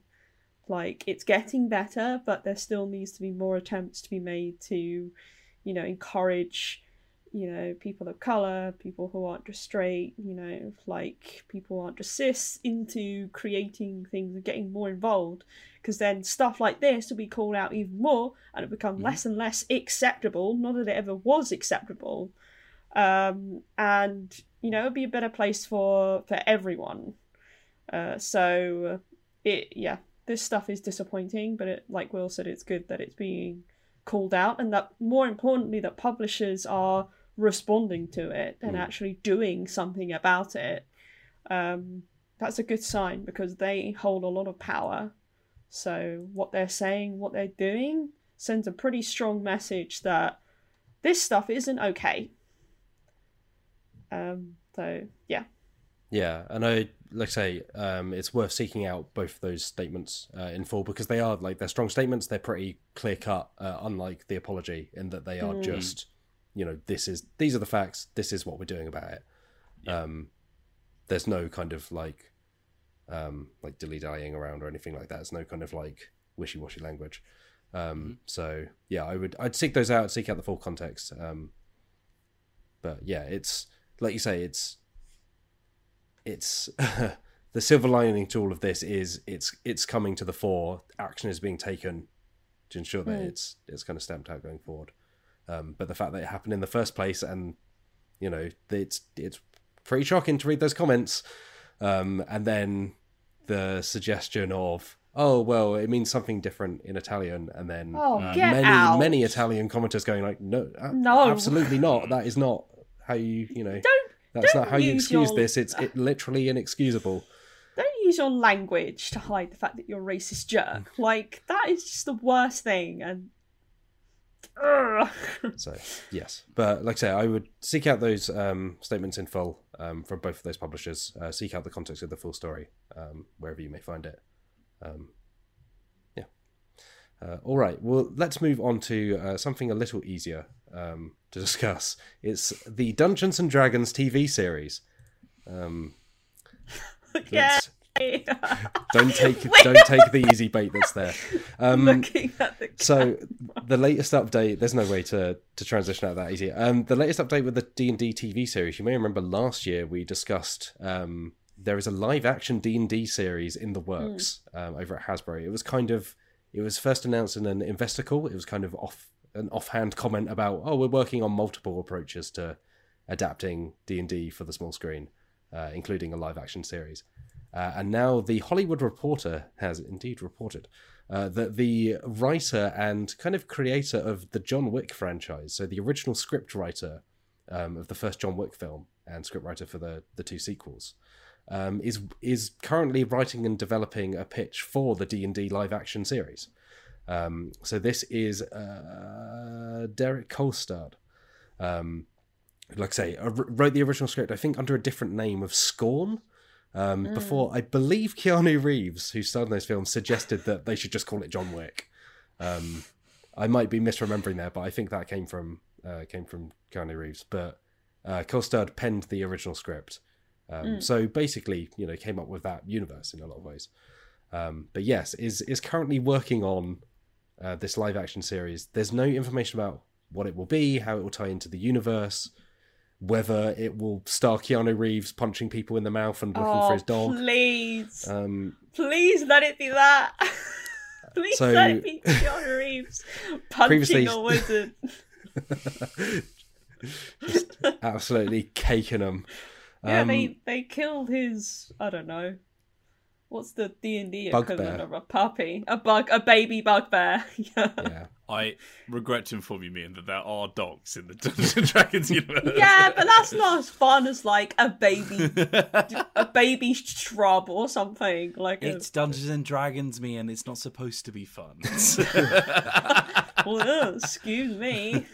Like it's getting better, but there still needs to be more attempts to be made to, you know, encourage you know, people of color, people who aren't just straight, you know, like people who aren't just cis into creating things and getting more involved. Because then stuff like this will be called out even more and it become mm-hmm. less and less acceptable. Not that it ever was acceptable. Um, and, you know, it'd be a better place for, for everyone. Uh, so, it, yeah, this stuff is disappointing, but it, like Will said, it's good that it's being called out and that more importantly that publishers are responding to it and mm. actually doing something about it um, that's a good sign because they hold a lot of power so what they're saying what they're doing sends a pretty strong message that this stuff isn't okay um, so yeah yeah and i like I say, um, it's worth seeking out both those statements uh, in full because they are like they're strong statements. They're pretty clear cut, uh, unlike the apology in that they are mm. just, you know, this is these are the facts. This is what we're doing about it. Yeah. Um, there's no kind of like, um, like dilly dallying around or anything like that. it's no kind of like wishy washy language. Um, mm-hmm. So yeah, I would I'd seek those out, seek out the full context. Um, but yeah, it's like you say, it's it's the silver lining to all of this is it's it's coming to the fore. Action is being taken to ensure that mm. it's it's kind of stamped out going forward. Um, but the fact that it happened in the first place, and you know, it's it's pretty shocking to read those comments, um, and then the suggestion of oh well it means something different in italian and then oh, uh, many out. many italian commenters going like no, no absolutely not that is not how you you know don't that's not how you excuse your... this. It's it, literally inexcusable. Don't use your language to hide the fact that you're a racist jerk. Like that is just the worst thing. And so yes, but like I say, I would seek out those um, statements in full um, from both of those publishers. Uh, seek out the context of the full story um, wherever you may find it. Um, yeah. Uh, all right. Well, let's move on to uh, something a little easier um, to discuss. It's the Dungeons and Dragons TV series. Um, yeah. Don't take don't take the easy bait that's there. Um, Looking at the so the latest update. There's no way to to transition out that easy. Um, the latest update with the D and D TV series. You may remember last year we discussed. Um, there is a live action D and D series in the works mm. um, over at Hasbro. It was kind of it was first announced in an investor call. It was kind of off an offhand comment about, oh, we're working on multiple approaches to adapting D and D for the small screen, uh, including a live action series. Uh, and now the Hollywood Reporter has indeed reported uh, that the writer and kind of creator of the John Wick franchise, so the original script writer um, of the first John Wick film and scriptwriter for the the two sequels, um, is is currently writing and developing a pitch for the D and D live action series. Um, so this is uh, Derek Kolstad. Um, like I say, wrote the original script, I think, under a different name of Scorn. Um, mm. Before, I believe Keanu Reeves, who starred in those films, suggested that they should just call it John Wick. Um, I might be misremembering there, but I think that came from uh, came from Keanu Reeves. But uh, Kolstad penned the original script, um, mm. so basically, you know, came up with that universe in a lot of ways. Um, but yes, is is currently working on uh, this live action series. There's no information about what it will be, how it will tie into the universe, whether it will star Keanu Reeves punching people in the mouth and looking oh, for his dog. please, Um, please let it be that. please So- let it be Keanu Reeves punching Previously- a wizard. Just absolutely caking them. Yeah, Um, they they killed his. I don't know. What's the D and D equivalent of a puppy? A bug, a baby bugbear. yeah. yeah. I regret to inform you, Ian, that there are dogs in the Dungeons and Dragons universe. Yeah, but that's not as fun as like a baby, a baby shrub or something. Like a, It's Dungeons and Dragons, me, and it's not supposed to be fun. well, ugh, excuse me.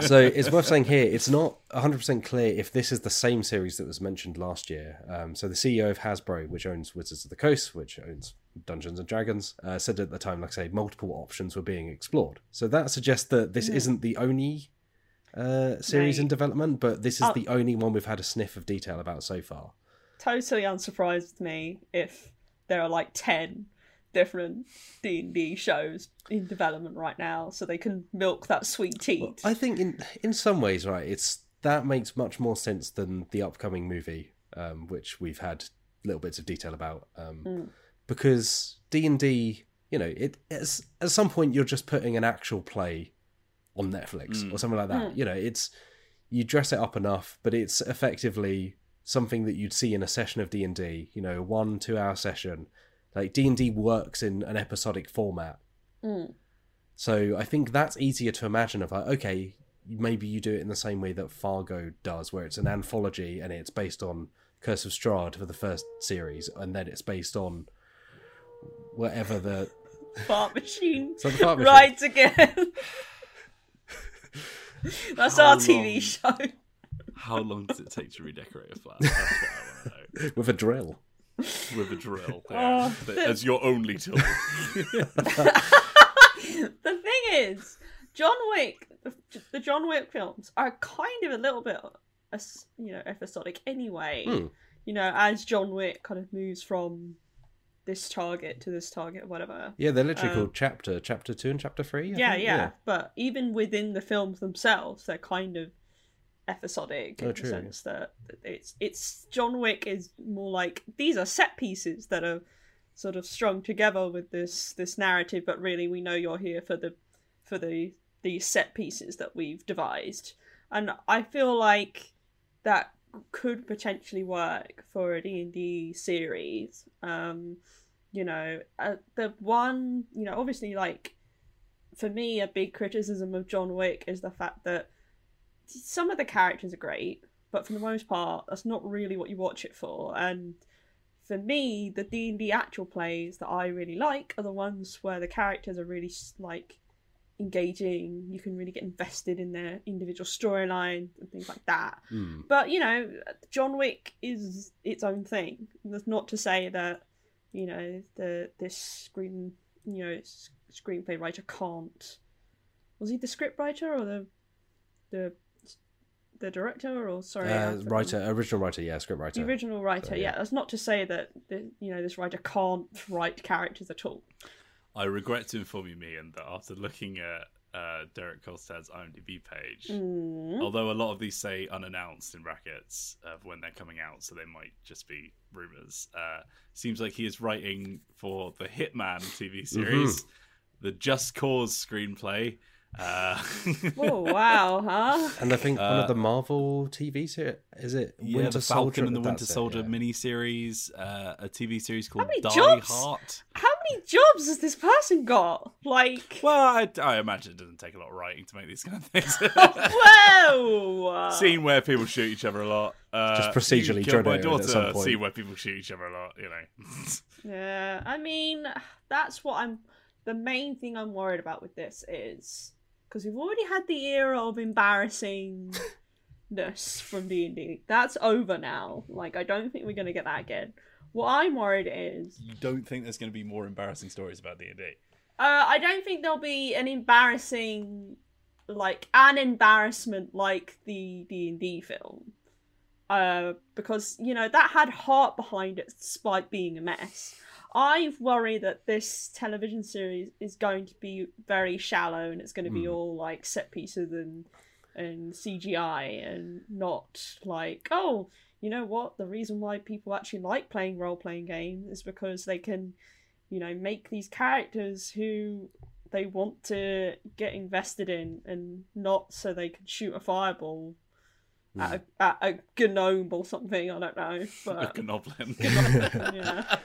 So it's worth saying here, it's not 100% clear if this is the same series that was mentioned last year. Um, so the CEO of Hasbro, which owns Wizards of the Coast, which owns Dungeons and Dragons, uh, said at the time, like I say, multiple options were being explored. So that suggests that this isn't the only uh, series in development, but this is Oh. the only one we've had a sniff of detail about so far. Totally unsurprised me if there are like ten different D and D shows in development right now, so they can milk that sweet teat. I think in in some ways, right, it's that makes much more sense than the upcoming movie, um, which we've had little bits of detail about. Um, Because D and D, you know, it it's, at some point you're just putting an actual play on Netflix mm. or something like that. Mm. You know, it's you dress it up enough, but it's effectively something that you'd see in a session of D and D. You know, one two hour session. Like D and D works in an episodic format. Mm. So I think that's easier to imagine. Of like, okay, maybe you do it in the same way that Fargo does, where it's an anthology and it's based on Curse of Strahd for the first series, and then it's based on whatever the Fart machine. So the fart machine. Right again. That's How our TV show. How long does it take to redecorate a flat? That's what I want to know. with a drill. With a drill, Oh, yeah. as your only tool. the thing is, John Wick, the, the John Wick films are kind of a little bit, as you know, episodic anyway. Hmm. You know, as John Wick kind of moves from this target to this target, whatever. Yeah, they're literally Um, called chapter, chapter two and chapter three. I Yeah, yeah, But even within the films themselves, they're kind of episodic Oh, in true. the sense that it's it's John Wick is more like these are set pieces that are sort of strung together with this this narrative, but really we know you're here for the for the these set pieces that we've devised, and I feel like that could potentially work for a D&D series. Um, you know, uh, the one, you know, obviously like for me, a big criticism of John Wick is the fact that some of the characters are great, but for the most part, that's not really what you watch it for. And for me, the D and D actual plays that I really like are the ones where the characters are really like engaging. You can really get invested in their individual storyline and things like that. Hmm. But you know, John Wick is its own thing. That's not to say that you know the this screen you know screenplay writer can't. Was he the script writer or the the the director or sorry Uh, writer, original writer, yeah, script writer. the original writer? So, yeah. yeah. that's not to say that the, you know this writer can't write characters at all. I regret to inform you, Ian, that after looking at uh, Derek Kolstad's IMDb page, Mm. although a lot of these say unannounced in brackets of when they're coming out, so they might just be rumors. Uh, seems like he is writing for the Hitman TV series, the Just Cause screenplay. Uh, Oh wow, huh? And I think one Uh, of the Marvel TV series is it yeah, Winter the Soldier Falcon and the Winter That's it, Soldier yeah. miniseries, uh, a TV series called many Die jobs? Hard. How many jobs has this person got? Like, Well, I, I imagine it doesn't take a lot of writing to make these kind of things. whoa! Scene where people shoot each other a lot. Uh, Just procedurally you killed my drone at some daughter. point. Scene where people shoot each other a lot. You know. Yeah, I mean, that's what I'm. The main thing I'm worried about with this is because we've already had the era of embarrassingness from D and D. That's over now. Like, I don't think we're gonna get that again. What I'm worried is, you don't think there's going to be more embarrassing stories about D and D? uh, I don't think there'll be an embarrassing, like an embarrassment like the D and D film. Uh, because you know that had heart behind it, despite being a mess. I worry that this television series is going to be very shallow and it's going to be Hmm. all like set pieces and and CGI and not like oh you know what the reason why people actually like playing role playing games is because they can you know make these characters who they want to get invested in and not so they can shoot a fireball at, hmm. a, at a gnome or something I don't know Like a but goblin. yeah.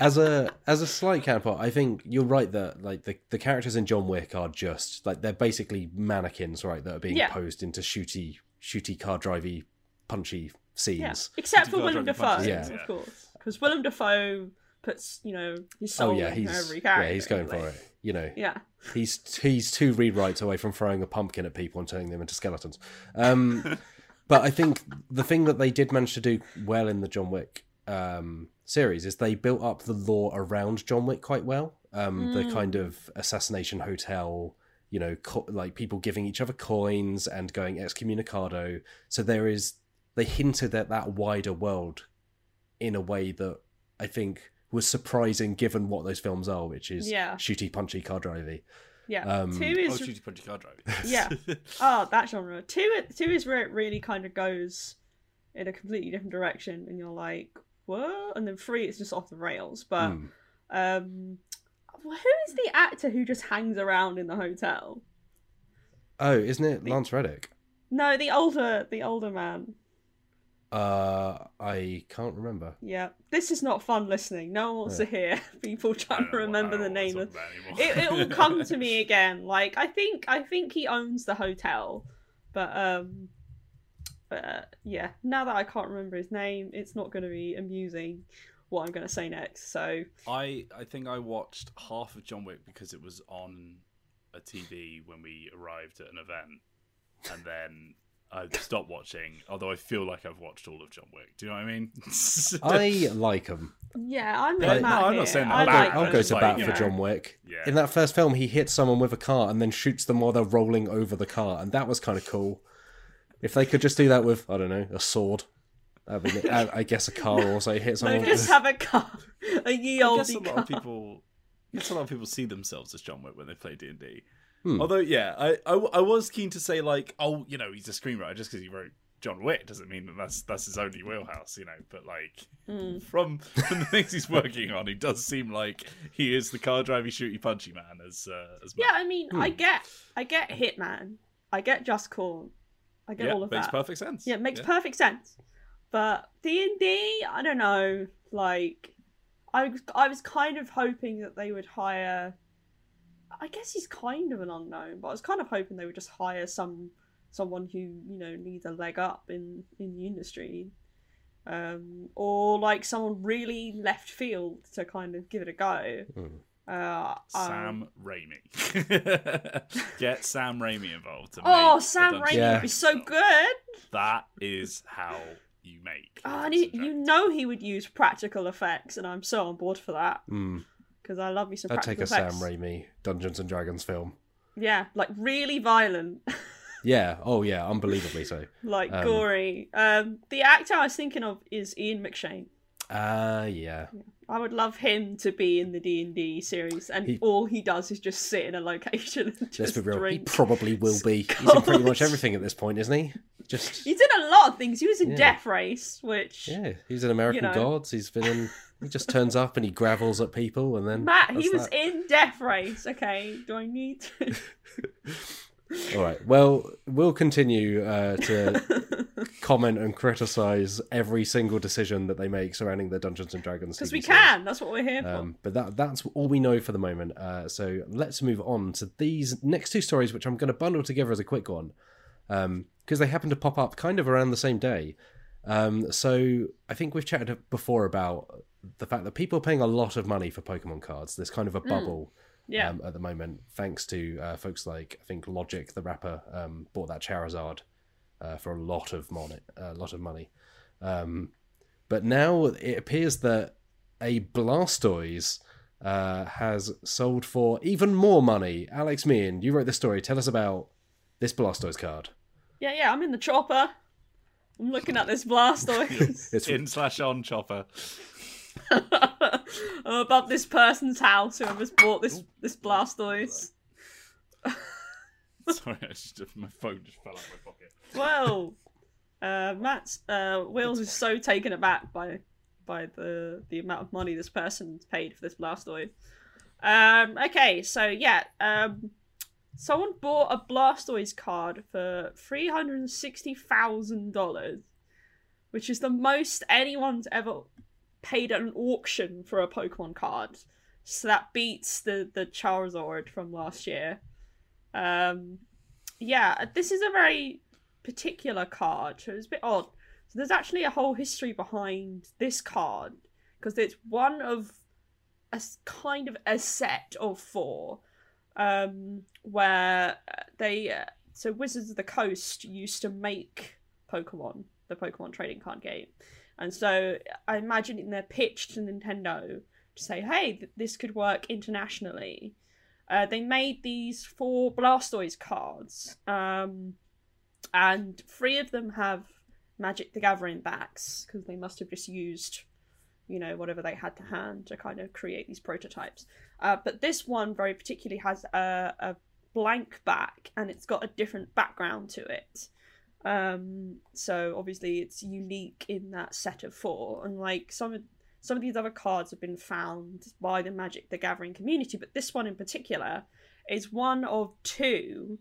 as a as a slight counterpart, I think you're right that like the, the characters in John Wick are just like they're basically mannequins, right? That are being Yeah. posed into shooty shooty car drivey punchy scenes. Yeah, except for Willem guys Dafoe. Yeah. of course, because Willem Dafoe puts you know his soul Oh yeah, into he's every character. yeah he's going for it. You know, Yeah, he's he's two rewrites away from throwing a pumpkin at people and turning them into skeletons. Um, but I think the thing that they did manage to do well in the John Wick um, series is they built up the lore around John Wick quite well. Um, The kind of assassination hotel, you know, co- like people giving each other coins and going excommunicado. So there is they hinted at that wider world in a way that I think was surprising given what those films are, which is Yeah. shooty, punchy, car drivey. yeah. Um, two Oh, is shooty punchy car driving. Yeah. oh that genre. Two two is where it really kind of goes in a completely different direction, and you're like, what? And then three it's just off the rails. But Hmm. um, who is the actor who just hangs around in the hotel? Oh, isn't it Lance Reddick? No, the older the older man. Uh, I can't remember. Yeah, this is not fun listening. No one wants Yeah. to hear people trying to remember the name of to talk about it, anymore. it will come to me again. Like I think I think he owns the hotel, but um, but uh, yeah. Now that I can't remember his name, it's not going to be amusing. What I'm going to say next. So I I think I watched half of John Wick because it was on a TV when we arrived at an event, and then I stopped watching. Although I feel like I've watched all of John Wick. Do you know what I mean? I like him. yeah, I'm Yeah, no, I'm not saying that I I'll, go, like I'll go to like, bat you for know. John Wick. Yeah. In that first film, he hits someone with a car and then shoots them while they're rolling over the car, and that was kind of cool. If they could just do that with, I don't know, a sword. I, mean, I, I guess a car also hit No, someone. just have a car, a ye I olde guess a lot of people. I guess a lot of people see themselves as John Wick when they play D and D. Hmm. Although, yeah, I, I I was keen to say like, oh, you know, he's a screenwriter just because he wrote John Wick doesn't mean that that's that's his only wheelhouse, you know. But like, Mm. from from the things he's working on, he does seem like he is the car driving, shooty, punchy man as uh, as Yeah, I mean, I Hmm. get, I get Hitman, I get Just Cause, I get yeah, all of makes that. perfect sense. Yeah, it makes perfect sense. But D and D, I don't know. Like, I was, I was kind of hoping that they would hire. I guess he's kind of an unknown, but I was kind of hoping they would just hire some someone who you know needs a leg up in in the industry, um, or like someone really left field to kind of give it a go. Hmm. Uh, um, Sam Raimi. Get Sam Raimi involved. To oh, make Sam Raimi Yeah. would be so good. That is how you make. Oh, and Dungeons you, and you Dragons. know he would use practical effects, and I'm so on board for that Hmm. Because I love me some I'd take a effects. Sam Raimi Dungeons and Dragons film. Yeah, like really violent, Yeah. Oh, yeah. Unbelievably so. like Um, gory. Um, the actor I was thinking of is Ian McShane. Ah, yeah. I would love him to be in the D and D series, and He- all he does is just sit in a location and Let's just be real. drink. He probably will be. He's in pretty much everything at this point, isn't he? Just He's in a lot of things. He was in Yeah. Death Race, which yeah. He's in American You know. Gods. He's been in. He just turns up and he gravels at people, and then Matt, he was that. in Death Race. Okay, do I need to? All right. Well, we'll continue uh, to comment and criticize every single decision that they make surrounding the Dungeons and Dragons. Because we series. can. That's what we're here for. Um, but that that's all we know for the moment. Uh, so let's move on to these next two stories, which I'm going to bundle together as a quick one, because they happen to pop up kind of around the same day. Um, so I think we've chatted before about the fact that people are paying a lot of money for Pokemon cards. There's kind of a bubble yeah. um, at the moment, thanks to uh, folks like I think Logic, the rapper, um, bought that Charizard uh, for a lot of money. A lot of money. Um, but now it appears that a Blastoise uh, has sold for even more money. Alex Meehan, you wrote this story. Tell us about this Blastoise card. Yeah, yeah, I'm in the chopper. I'm looking at this Blastoise. It's in slash on chopper. I'm above this person's house. Whoever's bought this this Blastoise. Sorry, I just, my phone just fell out of my pocket. Well, uh, Matt's uh, Wills is so taken aback by by the the amount of money this person's paid for this Blastoise. Um, okay, so yeah, um, someone bought a Blastoise card for three hundred and sixty thousand dollars, which is the most anyone's ever paid at an auction for a Pokemon card. So that beats the the Charizard from last year. Um, yeah, this is a very particular card. So it's a bit odd. So there's actually a whole history behind this card because it's one of a kind of a set of four um, where uh, they uh, so Wizards of the Coast used to make Pokemon, the Pokemon trading card game, and so I imagine in their pitch to Nintendo to say, "Hey, th- this could work internationally." Uh, they made these four Blastoise cards, um, and three of them have Magic the Gathering backs because they must have just used, you know, whatever they had to hand to kind of create these prototypes. Uh, but this one very particularly has a, a blank back and it's got a different background to it. Um, so obviously it's unique in that set of four, and like some of some of these other cards have been found by the Magic the Gathering community, but this one in particular is one of two.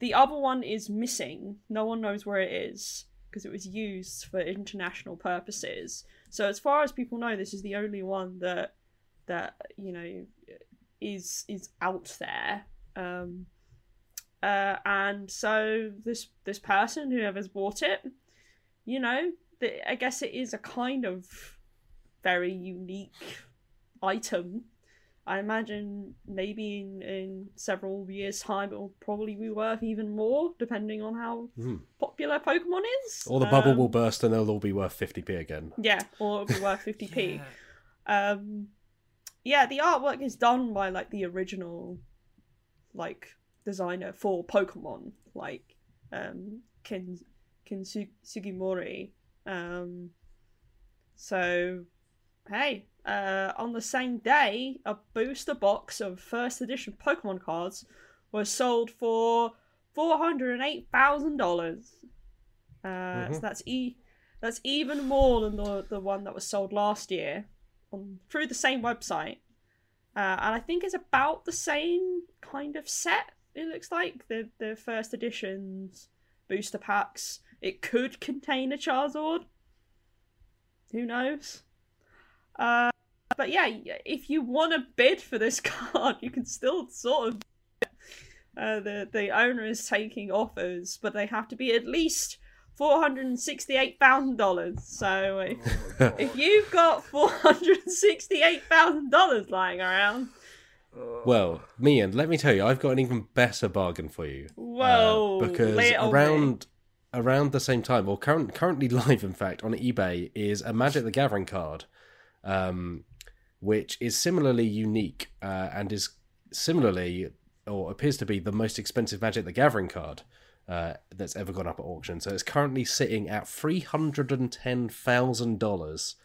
The other one is missing. No one knows where it is because it was used for international purposes. So as far as people know, this is the only one that that you know is is out there. Um, uh, and so this this person, whoever's bought it, you know, the, I guess it is a kind of very unique item. I imagine maybe in, in several years' time it will probably be worth even more, depending on how Hmm. popular Pokemon is. Or the bubble Um, will burst and they'll all be worth 50p again. Yeah, or it'll be worth 50p. Um, yeah, the artwork is done by like the original, like designer for Pokemon, like um, Ken Ken Sugimori. Um, so, hey, uh, on the same day, a booster box of first edition Pokemon cards was sold for four hundred and eight thousand dollars. Uh, So Mhm. that's e that's even more than the the one that was sold last year on through the same website. Uh, and I think it's about the same kind of set. It looks like the the first editions booster packs. It could contain a Charizard. Who knows? Uh, but yeah, if you want to bid for this card, you can still sort of. Uh, the the owner is taking offers, but they have to be at least four hundred and sixty eight thousand dollars. So if, if you've got four hundred and sixty eight thousand dollars lying around, Well, Meehan, let me tell you, I've got an even better bargain for you. Uh, whoa, because lay it on me. around around the same time, or current, currently live, in fact, on eBay is a Magic the Gathering card, um, which is similarly unique uh, and is similarly or appears to be the most expensive Magic the Gathering card uh, that's ever gone up at auction. So it's currently sitting at three hundred and ten thousand dollars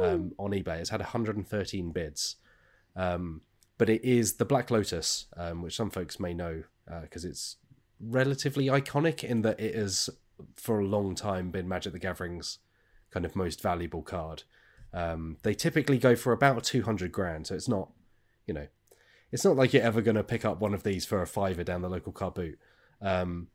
um, on eBay. It's had 113 bids. Um, but it is the Black Lotus, um, which some folks may know because it's relatively iconic in that it has, for a long time, been Magic the Gathering's kind of most valuable card. Um, they typically go for about 200 grand, so it's not, you know, it's not like you're ever going to pick up one of these for a fiver down the local car boot. Um,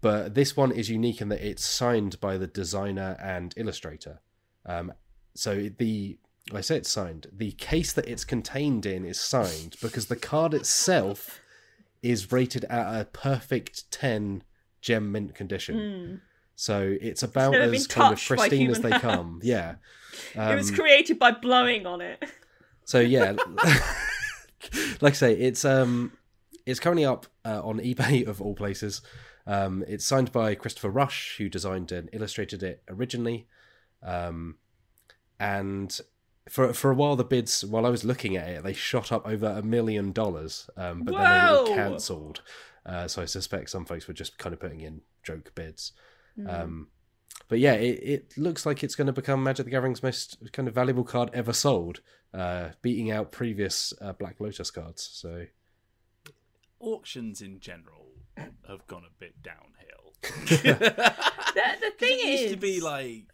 but this one is unique in that it's signed by the designer and illustrator. Um, so the I say it's signed. The case that it's contained in is signed because the card itself is rated at a perfect ten gem mint condition. Hmm. So it's about never as kind of pristine as they hands. come. Yeah. it was Um, created by blowing on it. so yeah, like I say, it's um, it's currently up uh, on eBay of all places. Um, it's signed by Christopher Rush, who designed and illustrated it originally. Um, and for for a while, the bids, while I was looking at it, they shot up over a million dollars. Um, but then they were cancelled. Uh, so I suspect some folks were just kind of putting in joke bids. Hmm. Um, but yeah, it, it looks like it's going to become Magic the Gathering's most kind of valuable card ever sold, uh, beating out previous uh, Black Lotus cards. So Auctions in general have gone a bit downhill. The, the thing it used is, to be like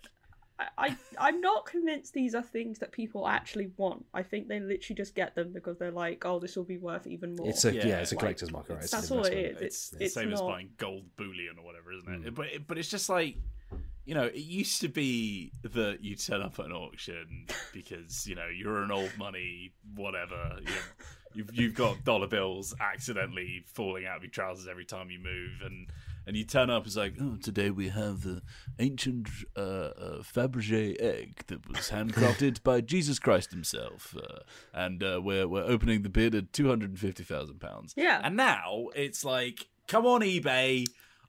I, I I'm not convinced these are things that people actually want. I think they literally just get them because they're like, oh, this will be worth even more. it's a yeah, Yeah, it's a like, collector's market, right? It's that's all it investment. it's, It's the it's same as buying gold bullion or whatever, isn't it? Mm. But it, but it's just like you know, it used to be that you turn up at an auction because you know you're an old money whatever. You know, you've you've got dollar bills accidentally falling out of your trousers every time you move, and and you turn up as like, oh, today we have the ancient uh, uh, Fabergé egg that was handcrafted by Jesus Christ himself, uh, and uh, we're we're opening the bid at two hundred and fifty thousand pounds. Yeah. And now it's like, come on eBay.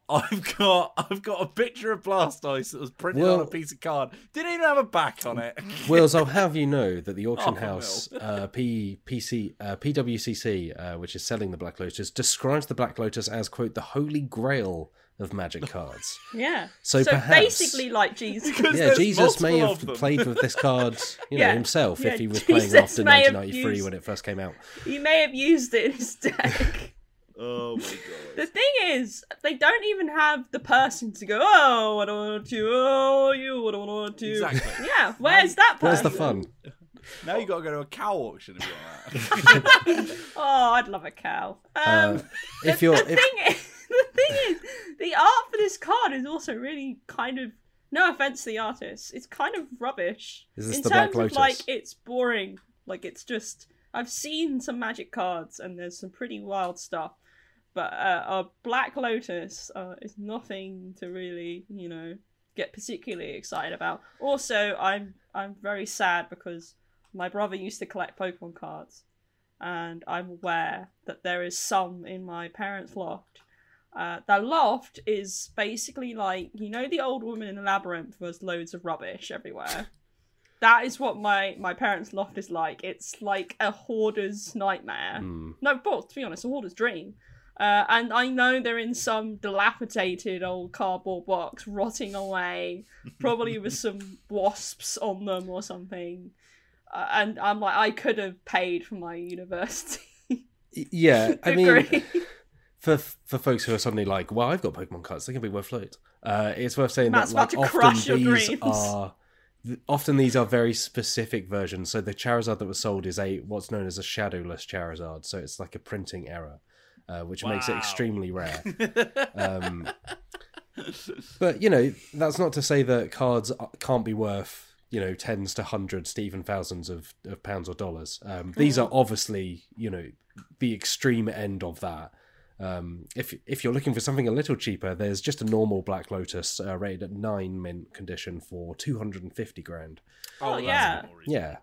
I've got I've got a picture of Blastoise that was printed on a piece of card. Didn't even have a back on it. Wills, I'll have you know that the auction Half a house, uh, P, PC, uh, PWCC, uh, which is selling the Black Lotus, describes the Black Lotus as, quote, the holy grail of magic cards. yeah. So perhaps- basically, like Jesus. Yeah, Jesus may have played with this card you know, Yeah, himself yeah, if he was Jesus playing after 1993 used- when it first came out. he may have used it in his deck. Oh my god. The thing is, they don't even have the person to go, oh, I don't want to, oh, you, I don't want to. Exactly. Yeah, where's that person? Where's the fun? Now you got to go to a cow auction if you want that. Oh, I'd love a cow. Um, Uh, if you're, the if, thing is, the thing is, the art for this card is also really kind of. No offense to the artist, it's kind of rubbish. Is this in the Black terms Lotus? of like, it's boring. Like it's just. I've seen some magic cards, and there's some pretty wild stuff. But uh, a Black Lotus uh, is nothing to really, you know, get particularly excited about. Also, I'm I'm very sad because my brother used to collect Pokemon cards, and I'm aware that there is some in my parents' loft. Uh, the loft is basically like you know the old woman in the labyrinth was loads of rubbish everywhere. that is what my my parents' loft is like. It's like a hoarder's nightmare. Hmm. No, but to be honest, a hoarder's dream. Uh, and I know they're in some dilapidated old cardboard box, rotting away, probably with some wasps on them or something. Uh, and I'm like, I could have paid for my university yeah, I mean, for for folks who are suddenly like, well, I've got Pokemon cards, they can be worth loads. Uh, it's worth saying Matt's that like often these dreams. are often these are very specific versions. So the Charizard that was sold is a what's known as a shadowless Charizard. So it's like a printing error, uh, which makes it extremely rare. um, but you know, that's not to say that cards can't be worth you know tens to hundreds to even thousands of, of pounds or dollars. Um, these are obviously you know the extreme end of that. Um, if if you're looking for something a little cheaper, there's just a normal Black Lotus uh, rated at nine mint condition for two hundred and fifty grand. Oh, that's yeah. Yeah,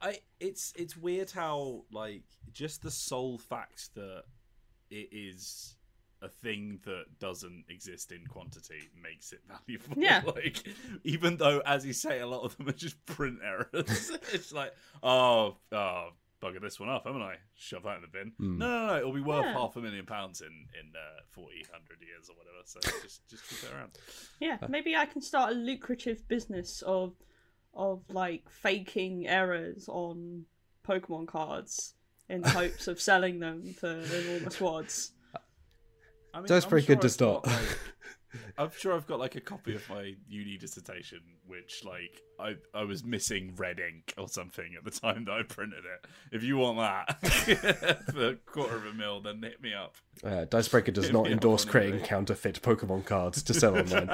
I it's it's weird how like just the sole fact that it is a thing that doesn't exist in quantity makes it valuable. Yeah. like even though, as you say, a lot of them are just print errors. it's like, oh, oh, bugger this one up, haven't I? Shove that in the bin. Hmm. No, no, no, it'll be worth Yeah. half a million pounds in in uh, 40, 100 years or whatever. So just just keep it around. Yeah, maybe I can start a lucrative business of of like faking errors on Pokemon cards in hopes of selling them for enormous wads. I mean, That's I'm very sure good to I've start. got, like- I'm sure I've got like a copy of my uni dissertation, which like I I was missing red ink or something at the time that I printed it. If you want that for a quarter of a mil, then hit me up. uh, Dicebreaker does not Yeah, endorse on creating eBay. counterfeit Pokemon cards to sell online.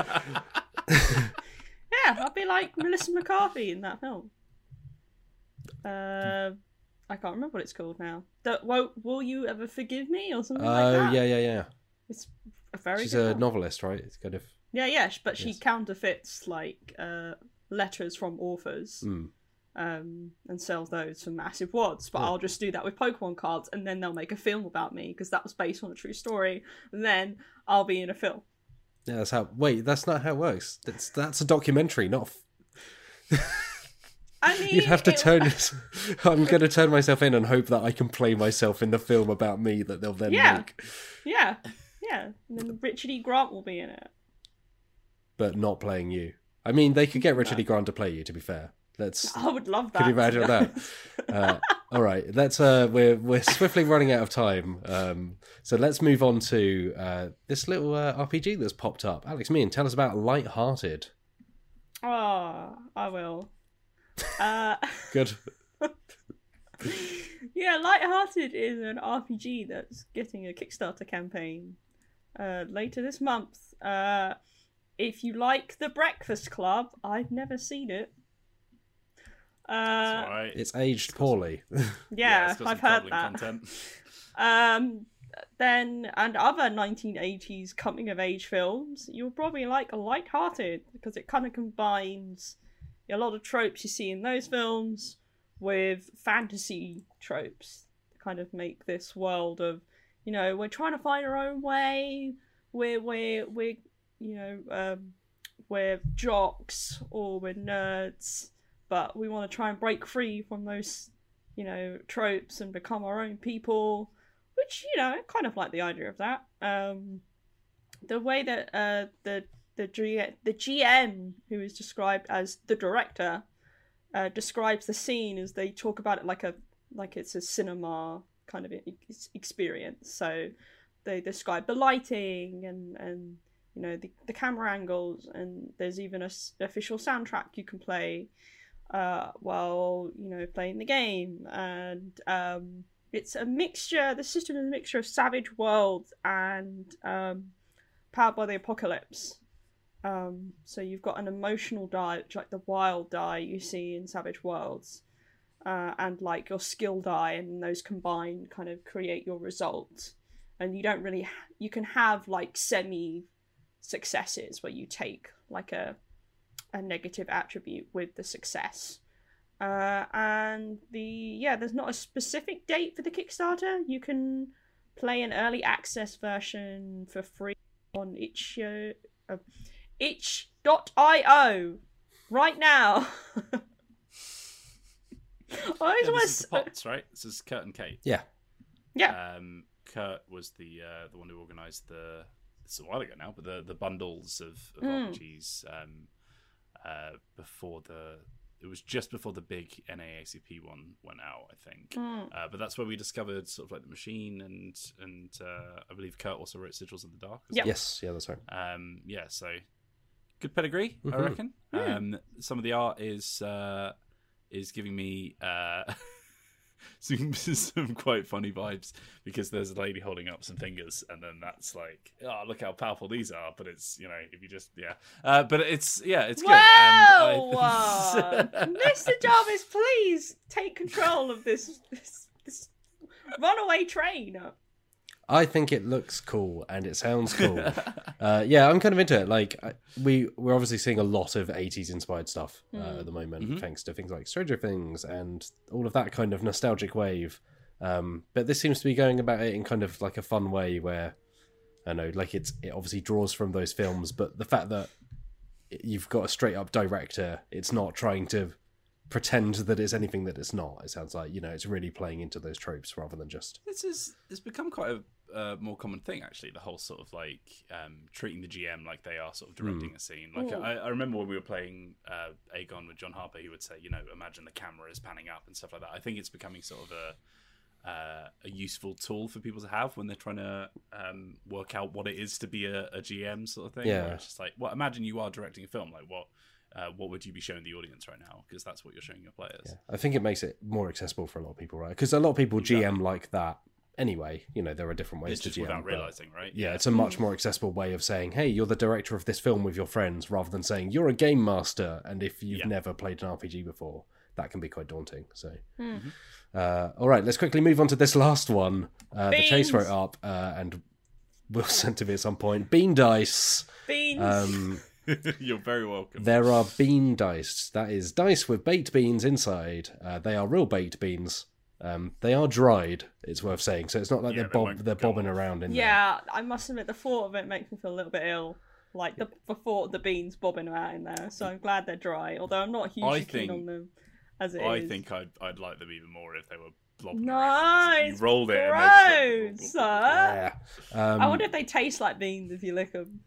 Yeah, I'd be like Melissa McCarthy in that film. Uh, I can't remember what it's called now. The, will, will you ever forgive me or something Oh like that? Oh yeah, yeah, yeah. It's a very She's good a film. novelist, right? It's kind of Yeah, yeah, but she Yes. counterfeits like uh, letters from authors mm. um, and sells those for massive wads. But Yeah. I'll just do that with Pokemon cards, and then they'll make a film about me because that was based on a true story. And then I'll be in a film. yeah. That's how. Wait, that's not how it works. That's that's a documentary, not. f- I mean, You'd have to turn. I'm going to turn myself in and hope that I can play myself in the film about me that they'll then Yeah. make. Yeah, yeah. And then Richard E. Grant will be in it. but not playing you. I mean, they could get Richard E. Grant to play you. To be fair, let's. I would love that. Could you imagine that? Uh, all right, let's. Uh, we're we're swiftly running out of time, um, so let's move on to uh, this little uh, RPG that's popped up. Alex, Meehan, tell us about Lighthearted. oh, I will. Uh, Good. yeah, Lighthearted is an RPG that's getting a Kickstarter campaign uh, later this month. Uh, if you like The Breakfast Club, I've never seen it. Uh, That's. It's aged poorly. yeah, it's got some I've heard that. Content. Um, then and other 1980s coming of age films, you'll probably like Lighthearted because it kind of combines a lot of tropes you see in those films with fantasy tropes to kind of make this world of you know we're trying to find our own way. We're we're we're you know um, we're jocks or we're nerds but we want to try and break free from those you know tropes and become our own people which you know kind of like the idea of that. Um the way that uh the the G- the GM who is described as the director uh, describes the scene as they talk about it like a like it's a cinema kind of experience. So they describe the lighting and and you know the, the camera angles and there's even a s- official soundtrack you can play uh, while you know playing the game. And um, it's a mixture the system is a mixture of savage world and um, powered by the apocalypse um, so you've got an emotional die which like the wild die you see in savage worlds uh, and like your skill die and those combined kind of create your result and you don't really ha- you can have like semi successes where you take like a a negative attribute with the success. Uh, and the yeah there's not a specific date for the kickstarter. You can play an early access version for free on itch uh, itch.io right now I always Yeah, want this is the Potts, right? This is Kurt and Kate. yeah. yeah Um, Kurt was the uh, the one who organised the. It's a while ago now, but the the bundles of, of Mm. RPGs um, uh, before the. It was just before the big NAACP one went out, I think. Mm. Uh, but that's where we discovered sort of like the machine, and and uh, I believe Kurt also wrote Sigils in the Dark. as Yeah. Yes, yeah, that's right. um, yeah, so good pedigree, I Mhm. reckon. Um, some of the art is uh, is giving me uh, some some quite funny vibes because there's a lady holding up some fingers, and then that's like, oh, look how powerful these are. But it's you know, if you just yeah, uh, but it's yeah, it's good. Wow! I- Mr. Jarvis, please take control of this this, this runaway train. I think it looks cool and it sounds cool. uh, yeah, I'm kind of into it. Like I, we we're obviously seeing a lot of 80s inspired stuff uh, Hmm. at the moment, Mhm. thanks to things like Stranger Things and all of that kind of nostalgic wave. Um, but this seems to be going about it in kind of like a fun way where I know, like it's it obviously draws from those films, but the fact that you've got a straight up director, it's not trying to pretend that it's anything that it's not. It sounds like you know it's really playing into those tropes rather than just This is it's become quite a uh, more common thing actually. The whole sort of like um, treating the GM like they are sort of directing a scene. Like Mm. I, I remember when we were playing uh, Agon with John Harper, he would say, you know, imagine the camera is panning up and stuff like that. I think it's becoming sort of a uh, a useful tool for people to have when they're trying to um, work out what it is to be a, a GM sort of thing. Yeah. It's just like, well, imagine you are directing a film. Like what. Uh, what would you be showing the audience right now? Because that's what you're showing your players. Yeah, I think it makes it more accessible for a lot of people, right? Because a lot of people Exactly. GM like that anyway. You know, there are different ways It's to just GM. without realizing, right? yeah, it's a much more accessible way of saying, "Hey, you're the director of this film with your friends," rather than saying you're a game master. And if you've Yeah. never played an RPG before, that can be quite daunting. So, Hmm. uh, all right, let's quickly move on to this last one. Uh, the Chase Beans. wrote up, uh, and we'll send to me at some point. Bean dice. Beans. Um, You're very welcome. There are bean dice. That is dice with baked beans inside. Uh, they are real baked beans. Um, they are dried. It's worth saying. So it's not like Yeah, they're they bob they're bobbing off. around in there. yeah, I must admit the thought of it makes me feel a little bit ill. Like the, the thought of the beans bobbing about in there. So I'm glad they're dry. Although I'm not hugely I keen on them as it I is. think I'd I'd like them even more if they were blobbing. No, around. it's you rolled it. and they just gross. went- Yeah. Um, I wonder if they taste like beans if you lick them.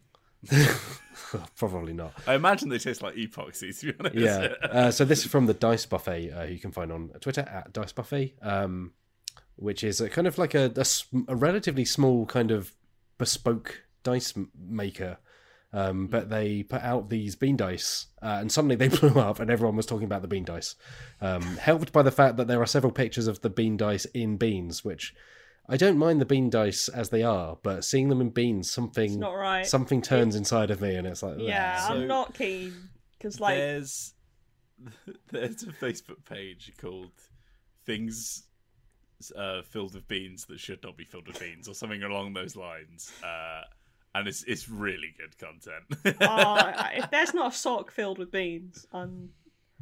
Probably not. I imagine they taste like epoxy. To be honest. Yeah. Uh, so this is from the Dice Buffet, uh, you can find on Twitter at Dice Buffet, um, which is a kind of like a relatively small kind of bespoke dice maker. Um, but they put out these bean dice, uh, and suddenly they blew up, and everyone was talking about the bean dice. Um, helped by the fact that there are several pictures of the bean dice in beans, which I don't mind the bean dice as they are, but seeing them in beans, something not right. something turns inside of me, and it's like yeah, So- I'm not keen because like there's there's a Facebook page called "Things uh, Filled with Beans That Should Not Be Filled with Beans" or something along those lines, uh, and it's it's really good content. uh, if there's not a sock filled with beans, I'm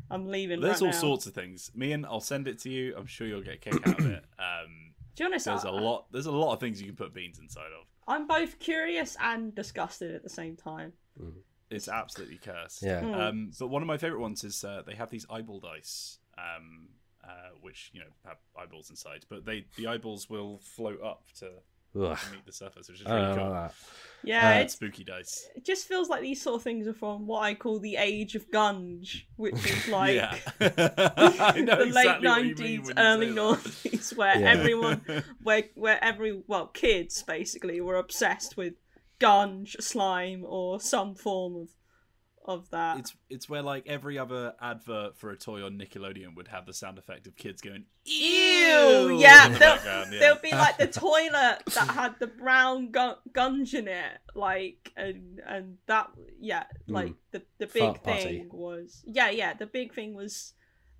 I'm leaving. There's right all now. sorts of things. Me and I'll send it to you. I'm sure you'll get a kick out of it. Um, To be honest, there's I, a lot. There's a lot of things you can put beans inside of. I'm both curious and disgusted at the same time. It's absolutely cursed. Yeah. Mm. Um, but one of my favorite ones is uh, they have these eyeball dice, um, uh, which you know have eyeballs inside, but they the eyeballs will float up to Ugh. meet the surface, which is I really don't cool. about that. Yeah, Uh, it's, Spooky dice. it just feels like these sort of things are from what I call the age of gunge, which is like yeah, know the late exactly what nineties, early say that. noughties, where Yeah. everyone, where where every well, kids basically were obsessed with gunge, slime, or some form of of that. It's it's where like every other advert for a toy on Nickelodeon would have the sound effect of kids going Ew! ew Yeah, in the they'll, yeah. there'll be like the toilet that had the brown gun- gunge in it, like and and that yeah, like mm. the the big. Fart party. thing was yeah yeah the big thing was,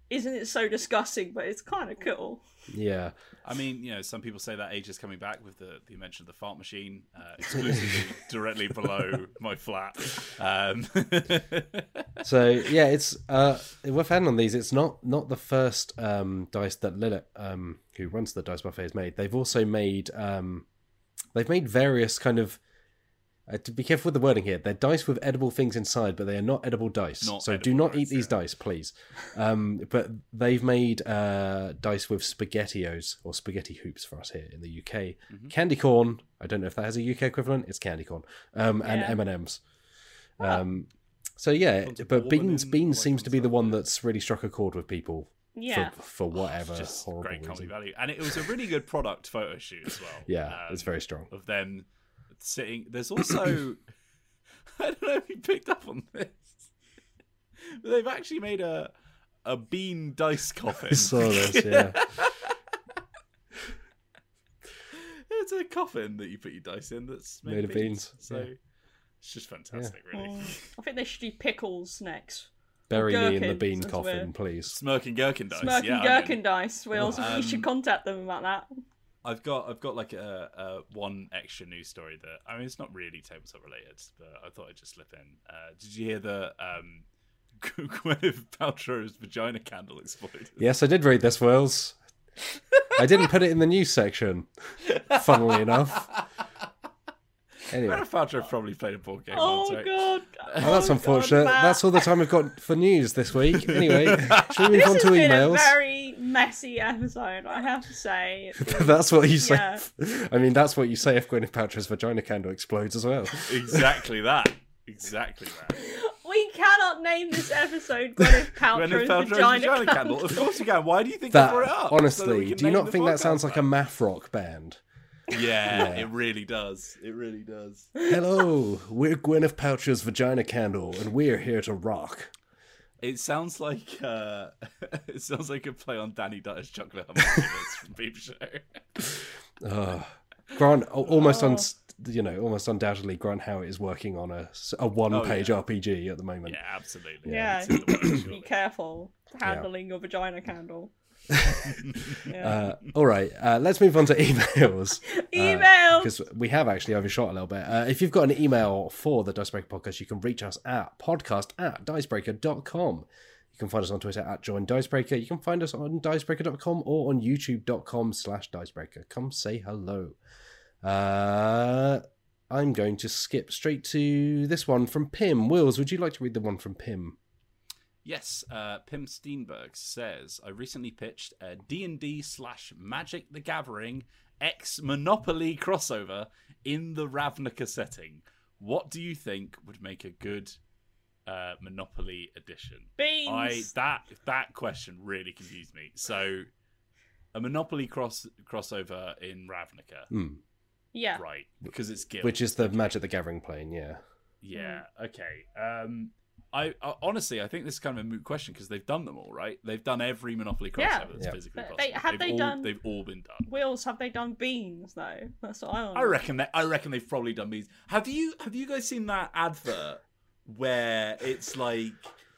isn't it so disgusting? But it's kind of cool. Yeah. I mean, you know, some people say that age is coming back with the, the invention of the fart machine, uh, exclusively directly below my flat. Um, So yeah, it's uh we're fan on these. It's not not the first um dice that Lilith, um, who runs the dice buffet, has made. They've also made um they've made various kind of uh, to be careful with the wording here. They're dice with edible things inside, but they are not edible dice. Not so do edible not eat these yeah. dice, please. Um, but they've made uh, dice with spaghettios or spaghetti hoops for us here in the UK. Mm-hmm. Candy corn. I don't know if that has a UK equivalent. It's candy corn. Um, and M and M's. Um, so yeah, but beans beans seems to be the one that's really struck a chord with people Yeah, for, for whatever just horrible great comedy reason. value. And it was a really good product photo shoot as well. Yeah, Um, it's very strong. Of them sitting. There's also. I don't know if you picked up on this. But they've actually made a a bean dice coffin. I saw this. Yeah, it's a coffin that you put your dice in that's made, Made of of beans. beans, So yeah. it's just fantastic, really. Mm, I think they should do pickles next. bury me in the bean coffin, well. please. Smirk and gherkin dice. Smirk yeah, and I'm in. gherkin dice. We also we should Um, contact them about that. I've got I've got like a, a one extra news story that I mean it's not really tabletop related, but I thought I'd just slip in. Uh, did you hear the um, Gwyneth Paltrow's vagina candle exploded? Yes, I did read this, Wills. I didn't put it in the news section. Funnily enough. Anyway, Gwyneth Paltrow probably played a board game Oh once, right? god! well, that's Oh, unfortunate. God, That's all the time we've got for news this week. Anyway, should we move on has to been emails? a very messy episode. I have to say. that's what you say. Yeah. I mean, that's what you say if Gwyneth Paltrow's vagina candle explodes as well. Exactly that. Exactly that. We cannot name this episode Gwyneth Paltrow's, Gwyneth Paltrow's vagina, vagina, candle. candle. Of course you can. Why do you think I That brought it up? So that we honestly, can do you not think that podcast sounds like a math rock band? Yeah, Yeah. it really does. It really does. Hello, we're Gwyneth Paltrow's vagina candle, and we're here to rock. It sounds like uh, it sounds like a play on Danny Dyer's chocolate homunculus from Peep Show. Uh, Grant, almost Oh. un, you know, almost undoubtedly, Grant Howitt is working on a, a one-page Oh, yeah. RPG at the moment. Yeah, absolutely. Yeah. It's in the works, Be careful handling your vagina candle. yeah. Uh, all right, uh, let's move on to emails. Email. because we have actually overshot a little bit. Uh, if you've got an email for the Dicebreaker podcast, you can reach us at podcast at dicebreaker.com. You can find us on Twitter at join Dicebreaker. You can find us on dicebreaker.com or on youtube.com slash dicebreaker. Come say hello. Uh, I'm going to skip straight to this one from Pim. Wills, would you like to read the one from Pim? Yes, uh, Pim Steenberg says I recently pitched a D and D slash Magic the Gathering X Monopoly crossover in the Ravnica setting. What do you think would make a good uh, Monopoly edition? Beans. I that that question really confused me. So, a Monopoly cross crossover in Ravnica, Hmm. yeah. right? Because it's guild, Which is the Magic the Gathering plane, yeah. yeah. Okay. Um, I, I honestly, I think this is kind of a moot question because they've done them all, right? They've done every Monopoly crossover Yeah. that's Yeah. physically But possible. they- have They've they all, done- They've all been done. Wheels, have they done beans though? That's what I want. I reckon that. I reckon they've probably done these. Have you Have you guys seen that advert where it's like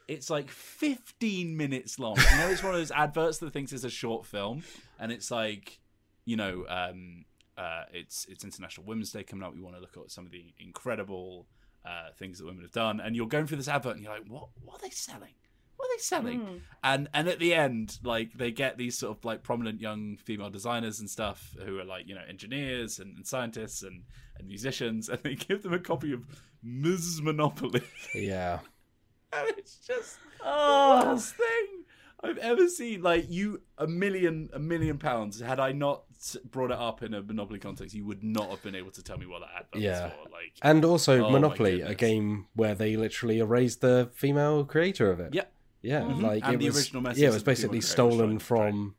it's like 15 minutes long? You know, it's one of those adverts that thinks it's a short film, and it's like, you know, um, uh, it's it's International Women's Day coming up. We want to look at some of the incredible uh, things that women have done, and you're going through this advert, and you're like, what What are they selling? What are they selling? Mm. and and at the end like they get these sort of like prominent young female designers and stuff who are like you know engineers and, and scientists and, and musicians and they give them a copy of Ms. Monopoly Yeah. and it's just the Oh, worst thing I've ever seen like you a million a million pounds had I not brought it up in a Monopoly context you would not have been able to tell me what that advert Yeah. was for like And also Oh Monopoly, a game where they literally erased the female creator of it. yeah Yeah, Mhm. like And it the was, original message Yeah, it was that the female basically stolen trying to portray. from.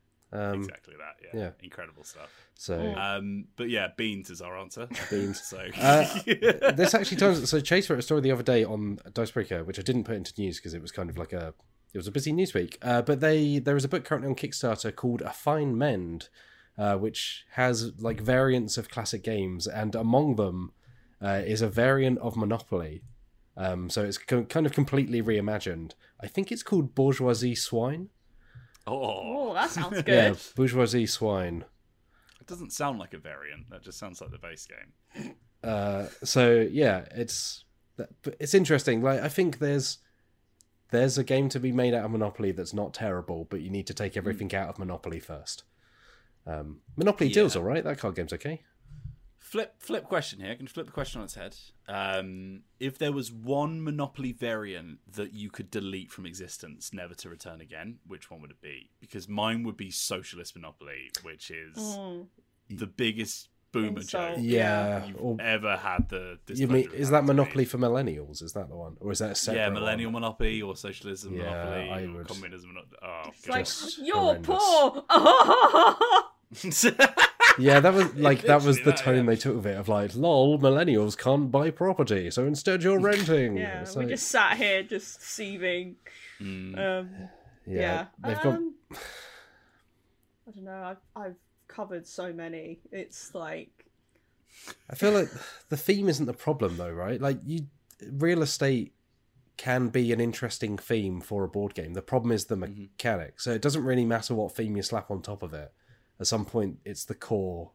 Um, exactly that yeah. yeah. incredible stuff So um but yeah beans is our answer Beans. so Uh, this actually turns. So Chase wrote a story the other day on Dicebreaker, which I didn't put into news because it was kind of like a. It was a busy news week. Uh, but they there is a book currently on Kickstarter called A Fine Mend, uh, which has like variants of classic games, and among them uh, is a variant of Monopoly. Um, so it's co- kind of completely reimagined. I think it's called Bourgeoisie Swine. oh oh, that sounds good. Yeah, Bourgeoisie Swine. It doesn't sound like a variant. That just sounds like the base game. Uh, so yeah, it's it's interesting. Like I think there's there's a game to be made out of Monopoly that's not terrible, but you need to take everything out of Monopoly first. Um, Monopoly deals all right. That card game's okay. Flip flip question here. Can you flip the question on its head? Um, if there was one Monopoly variant that you could delete from existence, never to return again, which one would it be? Because mine would be Socialist Monopoly, which is Mm. the biggest boomer Insult. joke Yeah. you've Or, ever had the. you mean is that Monopoly for millennials? Is that the one, or is that a separate Yeah, Millennial one? Monopoly or Socialism Yeah, Monopoly I or would- Communism Monopoly. Oh, It's like you're horrendous. poor. Yeah, that was like that was the that, tone yeah. they took of it. Of like, lol, millennials can't buy property, so instead you're renting. yeah, It's we like- just sat here just seething. Mm. Um, yeah, yeah, they've got um, I don't know. I've I've covered so many. It's like I feel like the theme isn't the problem though, right? Like you real estate can be an interesting theme for a board game. The problem is the Mm-hmm. mechanics. So it doesn't really matter what theme you slap on top of it. At some point it's the core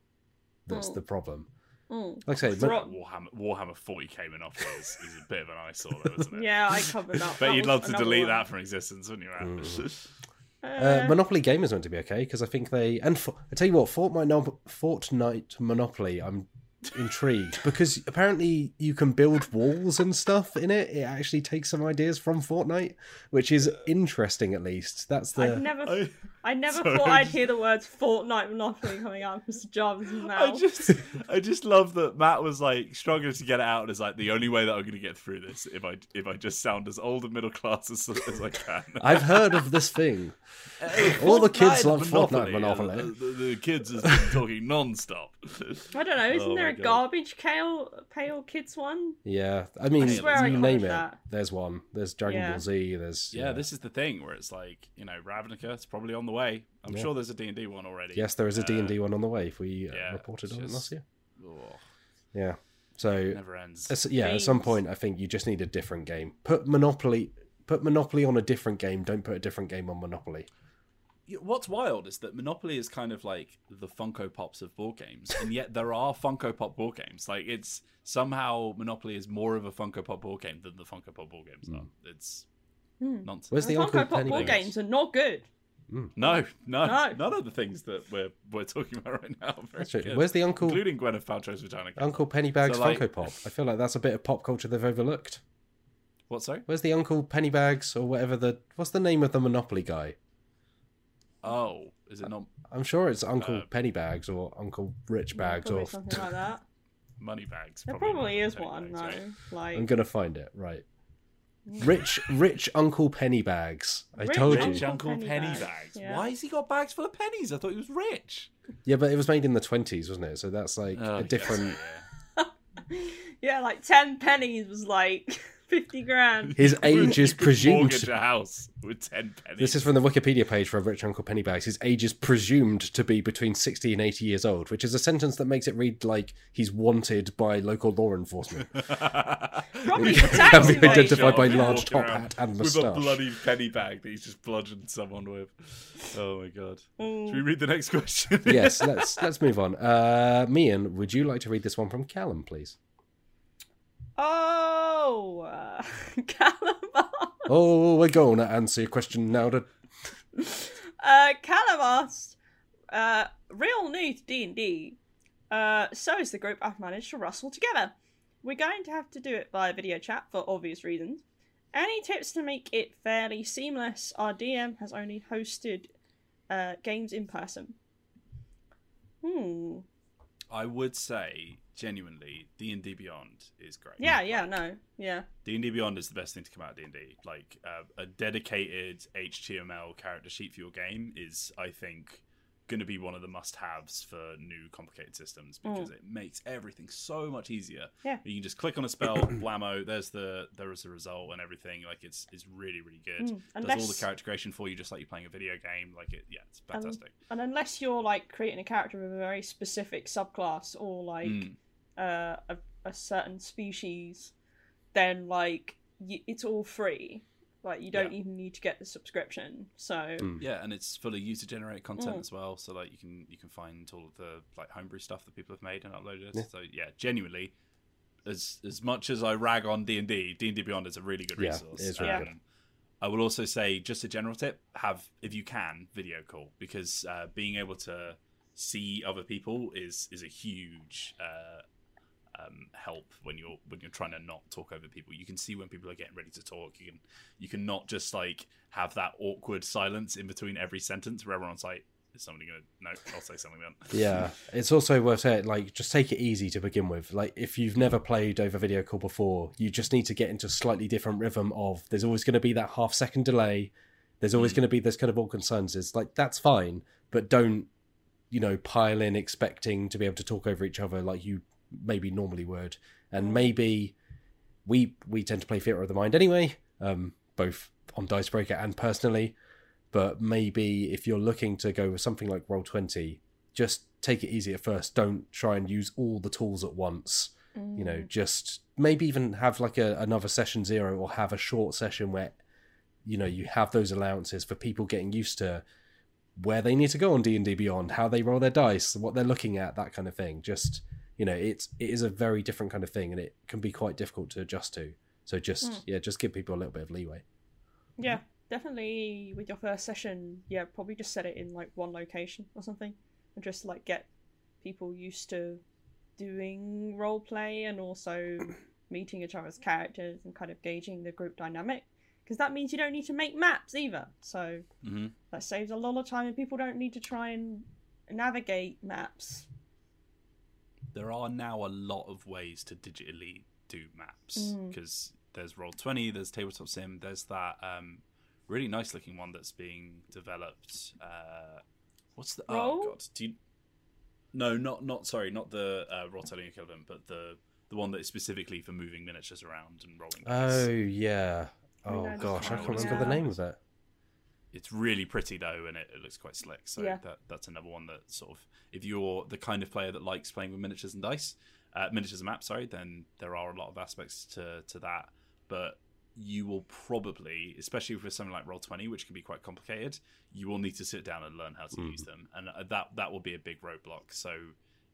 that's Mm. the problem. mm. Like I say, Thro- Warhammer, Warhammer 40k Monopoly is, is a bit of an eyesore, though, isn't it? yeah, I covered up. But that you'd love to delete one. that from existence, wouldn't you, Aaron? Mm. Uh, uh, Monopoly Game is meant to be okay because I think they and for, I tell you what, Fortnite, Fortnite Monopoly, I'm intrigued because apparently you can build walls and stuff in it. It actually takes some ideas from Fortnite, which is interesting at least. That's the I never, I, I never Sorry, thought I I'd just- hear the words Fortnite Monopoly coming out of Mr. Jarvis' I just, I just love that Matt was like struggling to get it out, and is like the only way that I'm going to get through this if I if I just sound as old and middle class as, as I can. I've heard of this thing. All the kids love Fortnite uh, Monopoly. The, the, the kids has been talking non-stop. I don't know. Isn't Oh there my a garbage pail, pale kids one? Yeah, I mean, I swear you covered name it. that. There's one. There's Dragon Yeah. Ball Z. There's Yeah, this is the thing where it's like you know Ravnica, it's probably on the way. I'm Yeah. sure there's a D and D one already. Yes, there is a Uh, D and D one on the way. If we uh, yeah, reported it's on it last year. Oh, Yeah. So never ends. As- yeah, at some point, I think you just need a different game. Put Monopoly, put Monopoly on a different game. Don't put a different game on Monopoly. Yeah, What's wild is that Monopoly is kind of like the Funko Pops of board games, and yet there are Funko Pop board games. Like it's somehow Monopoly is more of a Funko Pop board game than the Funko Pop board games are. It's Hmm. nonsense. Where's the The Funko Pop board games? games are not good. No, no, No. none of the things that we're we're talking about right now. are Very That's true. good. Where's the Uncle including Gwyneth Paltrow's vagina? Uncle Pennybags So, like- Funko Pop? I feel like that's a bit of pop culture they've overlooked. What? Sorry. Where's the Uncle Pennybags or whatever the what's the name of the Monopoly guy? Oh, is it not? I'm sure it's Uncle Uh, Pennybags or Uncle Rich Bags Probably or something like that. money bags. There probably probably is one bags, though. right? Like I'm gonna find it. Right. Rich, rich Uncle Pennybags. I Rich told Rich you. Uncle Penny Penny bags, bags. yeah. Why has he got bags full of pennies? I thought he was rich. Yeah, but it was made in the 20s, wasn't it? So that's like Oh, a yes, different. yeah. yeah, like ten pennies was like fifty grand. His age is presumed. Mortgage a house with ten pennies. This is from the Wikipedia page for Rich Uncle Pennybags. His age is presumed to be between 60 and 80 years old, which is a sentence that makes it read like he's wanted by local law enforcement. Probably Can be identified by large top hat and moustache. with a bloody penny bag that he's just bludgeoned someone with. Oh my god! Mm. Should we read the next question? yes, let's let's move on. Uh, Meehan, would you like to read this one from Callum, please? Oh, uh, Calamar. Oh, we're going to answer your question now. To... Uh, Callum uh, real new to D&D. Uh, so is the group I've managed to rustle together. We're going to have to do it via video chat for obvious reasons. Any tips to make it fairly seamless? Our DM has only hosted uh, games in person. Hmm. I would say genuinely, D and D Beyond is great. Yeah, yeah, no, yeah. D and D Beyond is the best thing to come out of D and D. Like uh, a dedicated HTML character sheet for your game is, I think, going to be one of the must-haves for new complicated systems because it makes everything so much easier. Yeah. you can just click on a spell, blammo. There's the there is the result and everything. Like it's it's really really good. Mm, Does all the character creation for you, just like you're playing a video game. Like it, yeah, it's Um, fantastic. And unless you're like creating a character with a very specific subclass or like Mm. uh, a, a certain species, then like y- it's all free. Like you don't Yeah. even need to get the subscription. So Mm. Yeah, and it's full of user generated content Mm. as well. So like you can you can find all of the like homebrew stuff that people have made and uploaded. Yeah. So yeah, genuinely, as as much as I rag on D and D, D and D Beyond is a really good Yeah, resource. it is really Yeah. good. Um, I will also say, just a general tip: have if you can, video call because uh, being able to see other people is is a huge uh, um, help when you're when you're trying to not talk over people. You can see when people are getting ready to talk. You can you can not just like have that awkward silence in between every sentence where everyone's like, "Is somebody gonna?" No, I'll say something then. Yeah, it's also worth saying, like, just take it easy to begin with. Like, if you've never played over video call before, you just need to get into a slightly different rhythm of there's always going to be that half second delay. There's always Mm. going to be this kind of all concerns. It's like, that's fine, but don't, you know, pile in expecting to be able to talk over each other like you maybe normally would. And maybe we we tend to play Theatre of the Mind anyway, um, both on Dicebreaker and personally. But maybe if you're looking to go with something like Roll Twenty, just take it easy at first. Don't try and use all the tools at once. You know, just maybe even have like a, another session zero or have a short session where you know you have those allowances for people getting used to where they need to go on D and D Beyond, how they roll their dice, what they're looking at, that kind of thing. Just you know, it's it is a very different kind of thing, and it can be quite difficult to adjust to. So just Mm. yeah, just give people a little bit of leeway. yeah, definitely with your first session, yeah, probably just set it in like one location or something, and just like get people used to doing role play and also meeting each other's characters and kind of gauging the group dynamic. Because that means you don't need to make maps either. So hmm that saves a lot of time, and people don't need to try and navigate maps. There are now a lot of ways to digitally do maps Mm. because there's Roll Twenty, there's Tabletop Sim, there's that um, really nice looking one that's being developed. Uh, what's the Roll? oh god? Do you... No, not not sorry, not the uh, Roll Telling equivalent, but the the one that is specifically for moving miniatures around and rolling. dice. Oh yeah. Oh gosh, I can't one. remember the name of it. It's really pretty though and it, it looks quite slick so Yeah. that that's another one that sort of if you're the kind of player that likes playing with miniatures and dice uh, miniatures and maps sorry then there are a lot of aspects to to that but you will probably especially for something like roll 20 which can be quite complicated you will need to sit down and learn how to Mhm. use them and uh, that that will be a big roadblock so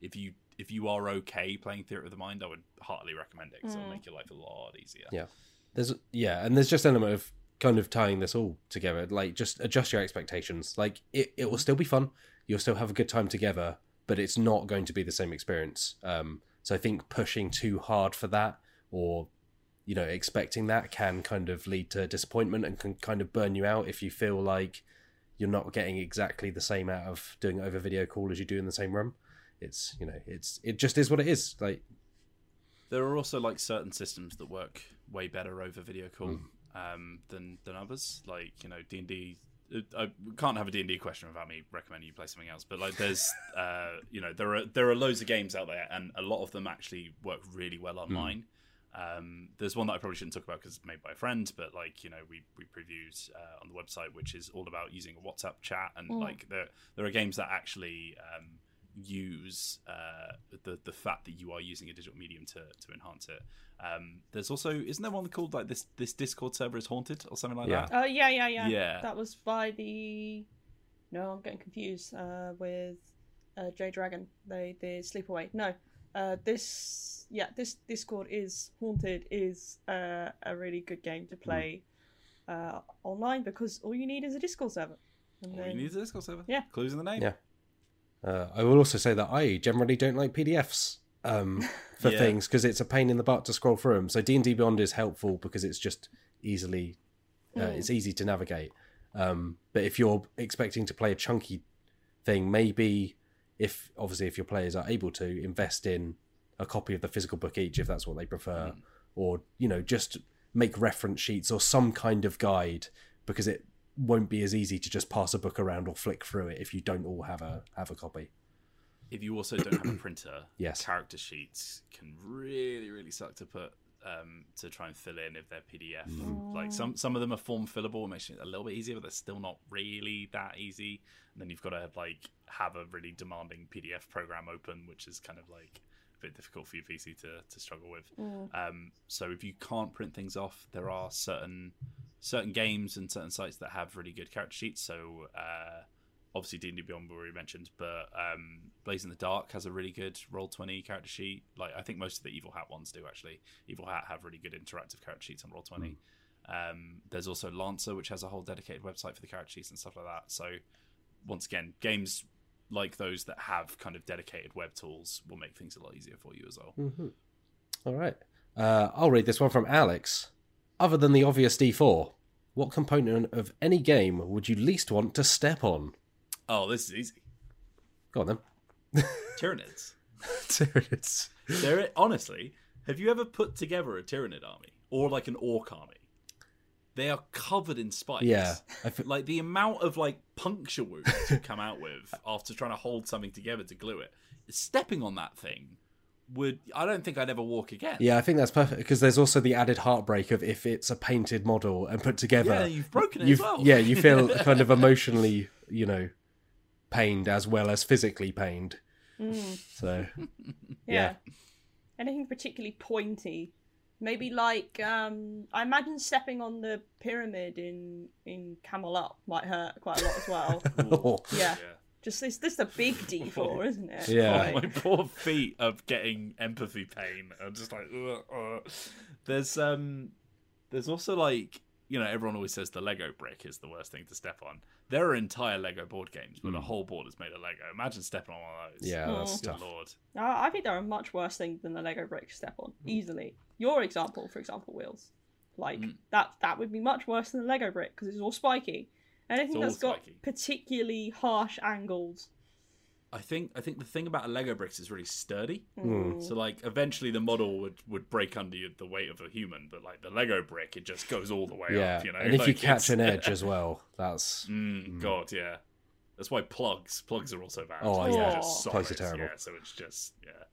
if you if you are okay playing theatre of the mind i would heartily recommend it because it'll Mm. make your life a lot easier Yeah. There's yeah, and there's just an element of kind of tying this all together. Like just adjust your expectations. Like it, it will still be fun. You'll still have a good time together, but it's not going to be the same experience. Um, so I think pushing too hard for that or you know expecting that can kind of lead to disappointment and can kind of burn you out if you feel like you're not getting exactly the same out of doing over video call as you do in the same room. It's you know it's it just is what it is. Like There are also like certain systems that work way better over video call Mm. Um, than than others. Like you know D and D. I can't have a D and D question without me recommending you play something else. But like, there's, uh, you know, there are there are loads of games out there, and a lot of them actually work really well Hmm. online. Um, there's one that I probably shouldn't talk about because it's made by a friend, but like you know, we we previewed uh, on the website, which is all about using a WhatsApp chat, and Mm. like there there are games that actually um, use uh, the the fact that you are using a digital medium to to enhance it. Um, there's also isn't there one called like this this Discord server is haunted or something like Yeah. that? Oh yeah, yeah, yeah. Yeah. That was by the. No, I'm getting confused uh, with uh, J Dragon. They they Sleepaway. No, uh, this yeah this Discord is haunted is uh, a really good game to play uh, online because all you need is a Discord server. And All you need is a Discord server. Yeah. clues in the name. Yeah. Uh, I will also say that I generally don't like PDFs um, for Yeah. things because it's a pain in the butt to scroll through them. So D and D Beyond is helpful because it's just easily, uh, Mm. it's easy to navigate. Um, but if you're expecting to play a chunky thing, maybe if obviously if your players are able to invest in a copy of the physical book each, if that's what they prefer, Mm. or you know just make reference sheets or some kind of guide because it won't be as easy to just pass a book around or flick through it if you don't all have a have a copy. If you also don't have a printer, Yes. character sheets can really really suck to put um, to try and fill in if they're PDF. Mm. Like some some of them are form fillable, it makes it a little bit easier, but they're still not really that easy. And then you've got to like have a really demanding PDF program open, which is kind of like a bit difficult for your PC to to struggle with. Mm. Um, so if you can't print things off, there are certain certain games and certain sites that have really good character sheets. So uh, obviously D and D Beyond we already mentioned, but um, Blades in the Dark has a really good roll twenty character sheet. Like I think most of the Evil Hat ones do actually. Evil Hat have really good interactive character sheets on roll twenty. Um, there's also Lancer, which has a whole dedicated website for the character sheets and stuff like that. So once again, games like those that have kind of dedicated web tools will make things a lot easier for you as well. Mm-hmm. All right. Uh, I'll read this one from Alex. Other than the obvious D4, what component of any game would you least want to step on? Oh, this is easy. Go on then. Tyranids. is. There, honestly, have you ever put together a Tyranid army or like an Orc army? They are covered in spikes. Yeah. I Like the amount of like puncture wounds you come out with after trying to hold something together to glue it. Stepping on that thing would I don't think I'd ever walk again. yeah, I think that's perfect because there's also the added heartbreak of if it's a painted model and put together. Yeah, you've broken it well. Yeah, you feel kind of emotionally, you know, pained as well as physically pained. Mm. So, Yeah. Anything particularly pointy? Maybe like um I imagine stepping on the pyramid in in Camel Up might hurt quite a lot as well. oh, yeah. Just this this is a big D four, isn't it? Yeah. Oh, my poor feet of getting empathy pain. I'm just like, ugh, ugh. there's um, there's also like you know everyone always says the Lego brick is the worst thing to step on. There are entire Lego board games where the whole board is made of Lego. Imagine stepping on one of those. yeah, that's Oh. Good tough. lord. I I think there are much worse things than the Lego brick to step on. Easily. Your example, for example, wheels. Like Mm. that that would be much worse than the Lego brick because it's all spiky. Anything all that's got spiky. particularly harsh angles. I think I think the thing about a Lego bricks is really sturdy. Mm. So like eventually the model would would break under you, the weight of a human, but like the Lego brick, it just goes all the way Yeah, up. You know, and if you catch an edge as well, that's Mm, God, yeah. That's why plugs plugs are also bad. Oh, yeah. just Plugs are terrible. Yeah, so it's just yeah,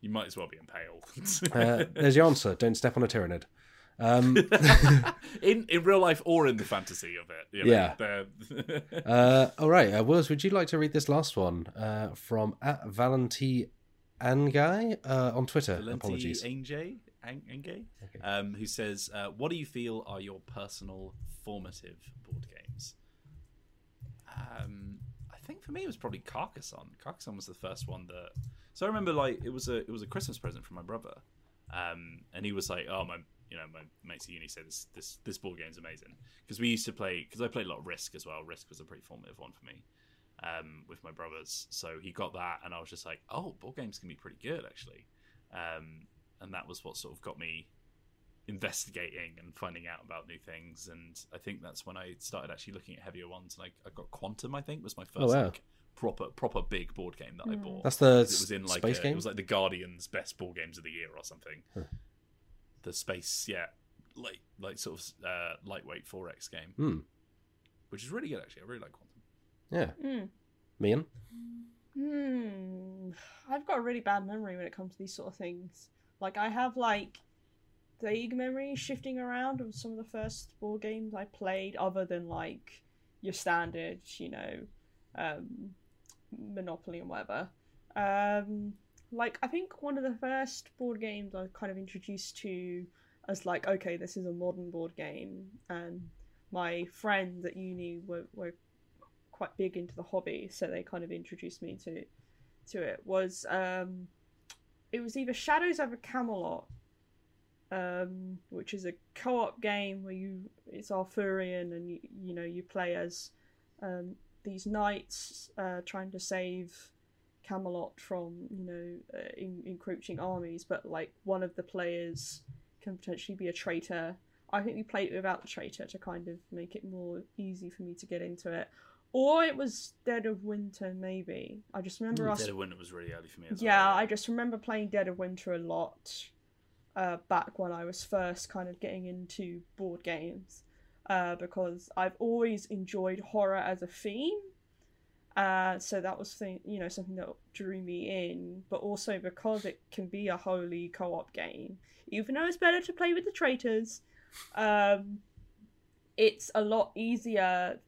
you might as well be impaled. uh, there's your answer. Don't step on a Tyranid. Um, in in real life or in the fantasy of it. You know, Yeah. uh, all right, uh, Wills, would you like to read this last one uh, from at Valenti Angai uh, on Twitter? Valenti Apologies. Ange, Ang- Okay. um, who says, uh, "What do you feel are your personal formative board games?" Um, I think for me it was probably Carcassonne. Carcassonne was the first one that. So I remember like it was a it was a Christmas present from my brother, um, and he was like, "Oh my." You know, my mates at uni said this this this board game's amazing because we used to play because I played a lot of Risk as well. Risk was a pretty formative one for me um, with my brothers. So he got that, and I was just like, "Oh, board games can be pretty good, actually." Um, and that was what sort of got me investigating and finding out about new things. And I think that's when I started actually looking at heavier ones. And I, I got Quantum. I think was my first Oh, wow. like, proper proper big board game that I Mm. bought. That's the it was in like space a- game. it was like the Guardians best board games of the year or something. Huh. The space, yeah, like like sort of uh, lightweight 4X game, Hmm. which is really good actually. I really like Quantum. Yeah. Mm. Meehan? Hmm. I've got a really bad memory when it comes to these sort of things. Like I have like vague memories shifting around of some of the first board games I played, other than like your standard, you know, um, Monopoly and whatever. Um, like I think one of the first board games I kind of introduced to as like, okay, this is a modern board game, and my friends at uni were, were quite big into the hobby, so they kind of introduced me to to it. Was um, it was either Shadows over Camelot, um, which is a co-op game where you it's Arthurian and you, you know you play as um, these knights uh, trying to save Camelot from you know uh, en- encroaching armies, but like one of the players can potentially be a traitor. I think we played it without the traitor to kind of make it more easy for me to get into it. Or it was Dead of Winter, maybe. I just remember us Dead of Winter was really early for me. As yeah, well, I just remember playing Dead of Winter a lot uh, back when I was first kind of getting into board games uh, because I've always enjoyed horror as a theme. Uh, so that was thing, you know something that drew me in, but also because it can be a wholly co-op game, even though it's better to play with the traitors. Um, it's a lot easier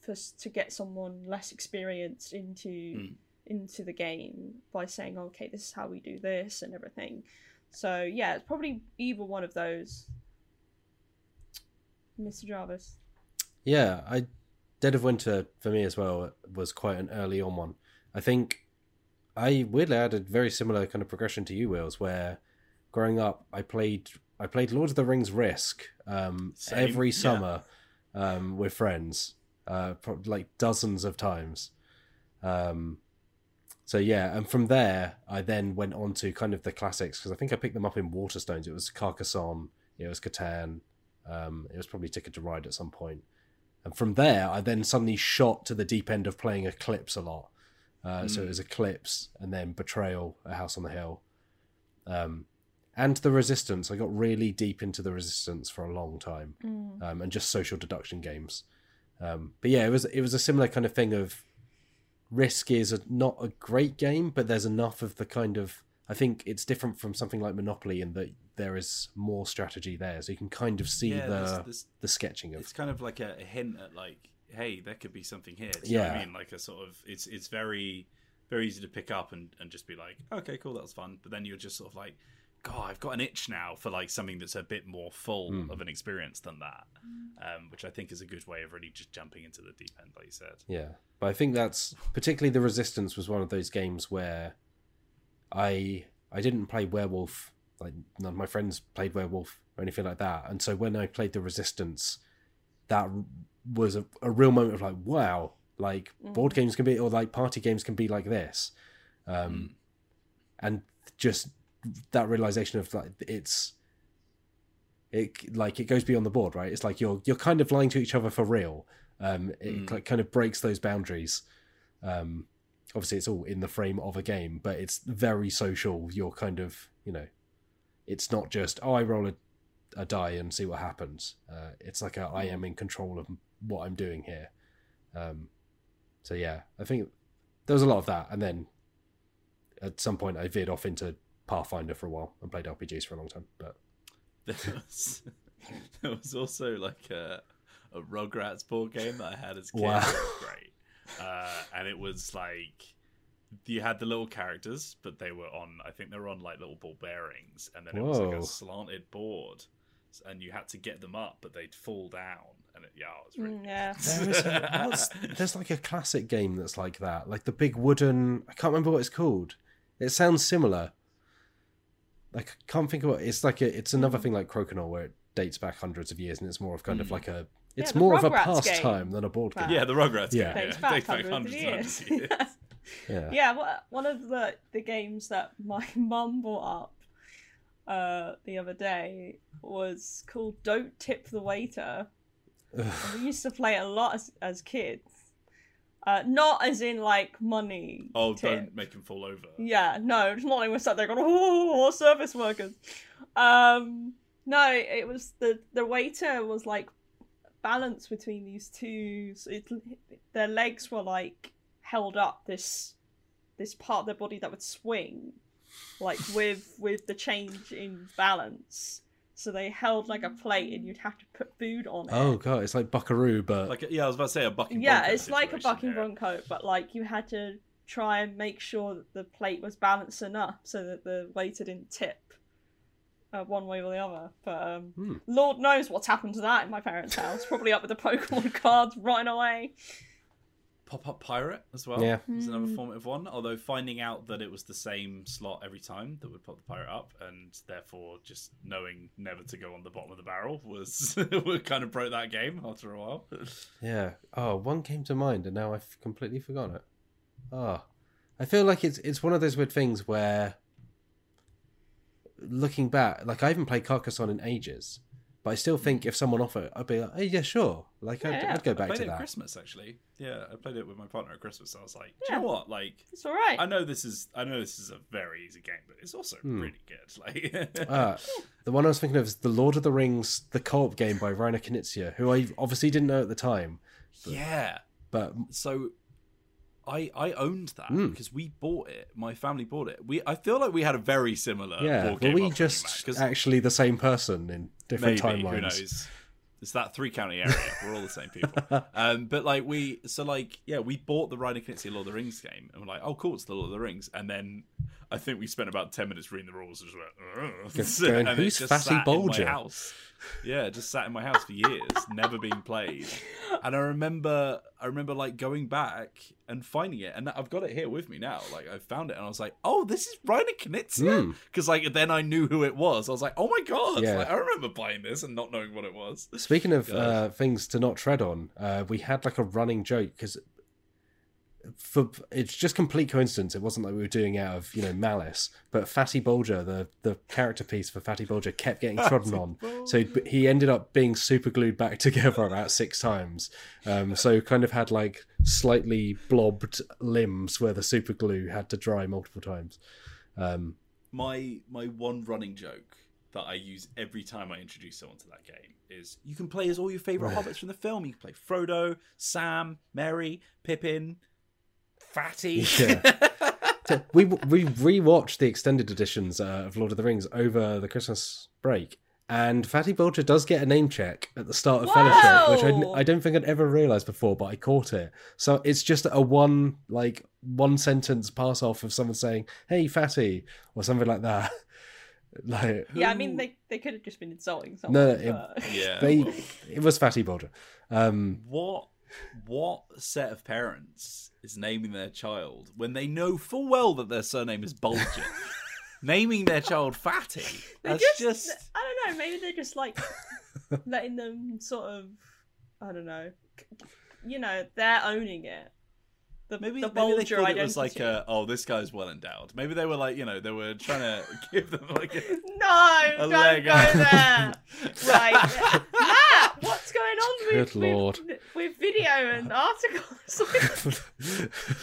for to get someone less experienced into Mm. into the game by saying, okay, this is how we do this and everything. So yeah, it's probably either one of those. Mr. Jarvis. Yeah, I Dead of Winter for me as well was quite an early on one. I think I weirdly had a very similar kind of progression to you, Wills, where growing up I played I played Lord of the Rings Risk um, every yeah. summer um, with friends, uh, like dozens of times. Um, so yeah, and from there I then went on to kind of the classics because I think I picked them up in Waterstones. It was Carcassonne, it was Catan, um, it was probably Ticket to Ride at some point. And from there, I then suddenly shot to the deep end of playing Eclipse a lot. Uh, So it was Eclipse and then Betrayal, A House on the Hill. Um, and the Resistance. I got really deep into the Resistance for a long time um, and just social deduction games. Um, but yeah, it was it was a similar kind of thing of Risk is a, not a great game, but there's enough of the kind of I think it's different from something like Monopoly in that there is more strategy there, so you can kind of see Yeah, the there's- there's- the sketching of it's kind of like a, a hint at like, hey, there could be something here. Do you know what Yeah. I mean? Like a sort of, it's it's very very easy to pick up and, and just be like, okay, cool, that was fun. But then you're just sort of like, God, I've got an itch now for like something that's a bit more full Mm. of an experience than that, um, which I think is a good way of really just jumping into the deep end, like you said. Yeah, but I think that's particularly the Resistance was one of those games where I I didn't play Werewolf like none of my friends played Werewolf or anything like that, and so when I played the Resistance, that was a, a real moment of like wow, like board games can be or like party games can be like this, um, and just that realization of like it's it like it goes beyond the board right? It's like you're you're kind of lying to each other for real. Um it ki- kind of breaks those boundaries. Um obviously it's all in the frame of a game but it's very social. You're kind of you know it's not just oh i roll a, a die and see what happens. Uh it's like a i am in control of what i'm doing here. Um so yeah i think there was a lot of that and then at some point i veered off into pathfinder for a while and played rpgs for a long time but There was there was also like a, a Rugrats board game that I had as a kid. Wow. Great, uh, and it was like you had the little characters, but they were on. I think they were on like little ball bearings, and then it was like a slanted board, and you had to get them up, but they'd fall down. And it, yeah, it was really. Mm, yeah. There is a, there's like a classic game that's like that, like the big wooden. I can't remember what it's called. It sounds similar. Like I can't think of what it's like. A, it's another thing like Crokinole where it dates back hundreds of years, and it's more of kind of like a. It's the more of a Rugrats game. pastime than a board game. Wow. Yeah, the Rugrats. Yeah. game, Dates yeah. back Dates back hundreds of years. of years. Yeah. yeah, wha- one of the the games that my mum brought up uh, the other day was called "Don't Tip the Waiter." We used to play it a lot as, as kids. Uh, not as in like money. Oh, tip. don't make him fall over. Yeah, no, it's not like we're sat there going, "Oh, service workers." Um, no, it was the the waiter was like balanced between these two. So it, their legs were like held up this this part of their body that would swing, like with with the change in balance. So they held like a plate, and you'd have to put food on it. Oh god, it's like Buckaroo, but Like, yeah, I was about to say a bucking. yeah, Bronco it's like a bucking yeah. bronco, but like you had to try and make sure that the plate was balanced enough so that the waiter didn't tip uh, one way or the other. But um, Hmm. Lord knows what's happened to that in my parents' house. Probably up with the Pokemon cards right away. Pop up pirate as well. Yeah. was another Hmm. formative one. Although finding out that it was the same slot every time that would pop the pirate up, and therefore just knowing never to go on the bottom of the barrel was kind of broke that game after a while. yeah. Oh, one came to mind, and now I've completely forgotten it. Oh, I feel like it's it's one of those weird things where, looking back, like I haven't played Carcassonne in ages, but I still think if someone offered, I'd be like, hey, yeah, sure. Like I'd, Yeah, I'd go I back played to it at that. Christmas actually. Yeah, I played it with my partner at Christmas. I was like, do Yeah. you know what? Like, It's all right. I know this is I know this is a very easy game, but it's also Hmm. really good. Like, Uh, the one I was thinking of is the Lord of the Rings, the co-op game by Reiner Knizia, who I obviously didn't know at the time, yeah. but so I I owned that Mm. because we bought it. My family bought it. We I feel like we had a very similar. yeah, were we just actually the same person in different maybe timelines? who knows? It's that three county area. We're all the same people. Um, but like we, so like yeah, we bought the Reiner Knizia Lord of the Rings game, and we're like, oh cool, it's the Lord of the Rings. And then I think we spent about ten minutes reading the rules, and just went, "Ugh." And going, it "Who's Fatty sat in my Bulger?" Yeah, just sat in my house for years, never being played. And I remember, I remember like going back and finding it, and I've got it here with me now. Like I found it, and I was like, "Oh, this is Reiner Knizia," Mm. because like then I knew who it was. I was like, "Oh my god!" Yeah. Like, I remember buying this and not knowing what it was. Speaking of uh, things to not tread on, uh, we had like a running joke because for it's just complete coincidence. It wasn't like we were doing out of you know malice, but Fatty Bulger, the the character piece for Fatty Bulger, kept getting trodden on. So he, ended up being super glued back together about six times. Um, so kind of had like slightly blobbed limbs where the super glue had to dry multiple times. Um, my my one running joke that I use every time I introduce someone to that game is you can play as all your favorite hobbits from the film. You can play Frodo, Sam, Merry, Pippin, Fatty. Yeah. So we we rewatched the extended editions uh, of Lord of the Rings over the Christmas break, and Fatty Bulger does get a name check at the start of Fellowship, which I, I don't think I'd ever realised before, but I caught it. So it's just a one like one sentence pass off of someone saying "Hey, Fatty" or something like that. like yeah, I mean they they could have just been insulting someone. No, it- but- yeah. they, it was Fatty Bulger. Um, what what set of parents is naming their child when they know full well that their surname is Bulger? naming their child Fatty. That's just, just, I don't know. Maybe they're just like letting them sort of, I don't know. You know, they're owning it. The, Maybe, the maybe they thought identity. it was like, uh, oh, this guy's well endowed. Maybe they were like, you know, they were trying to give them like a, no, a don't leg go up. there. right, Matt, what's going on with, lord. with with video and articles?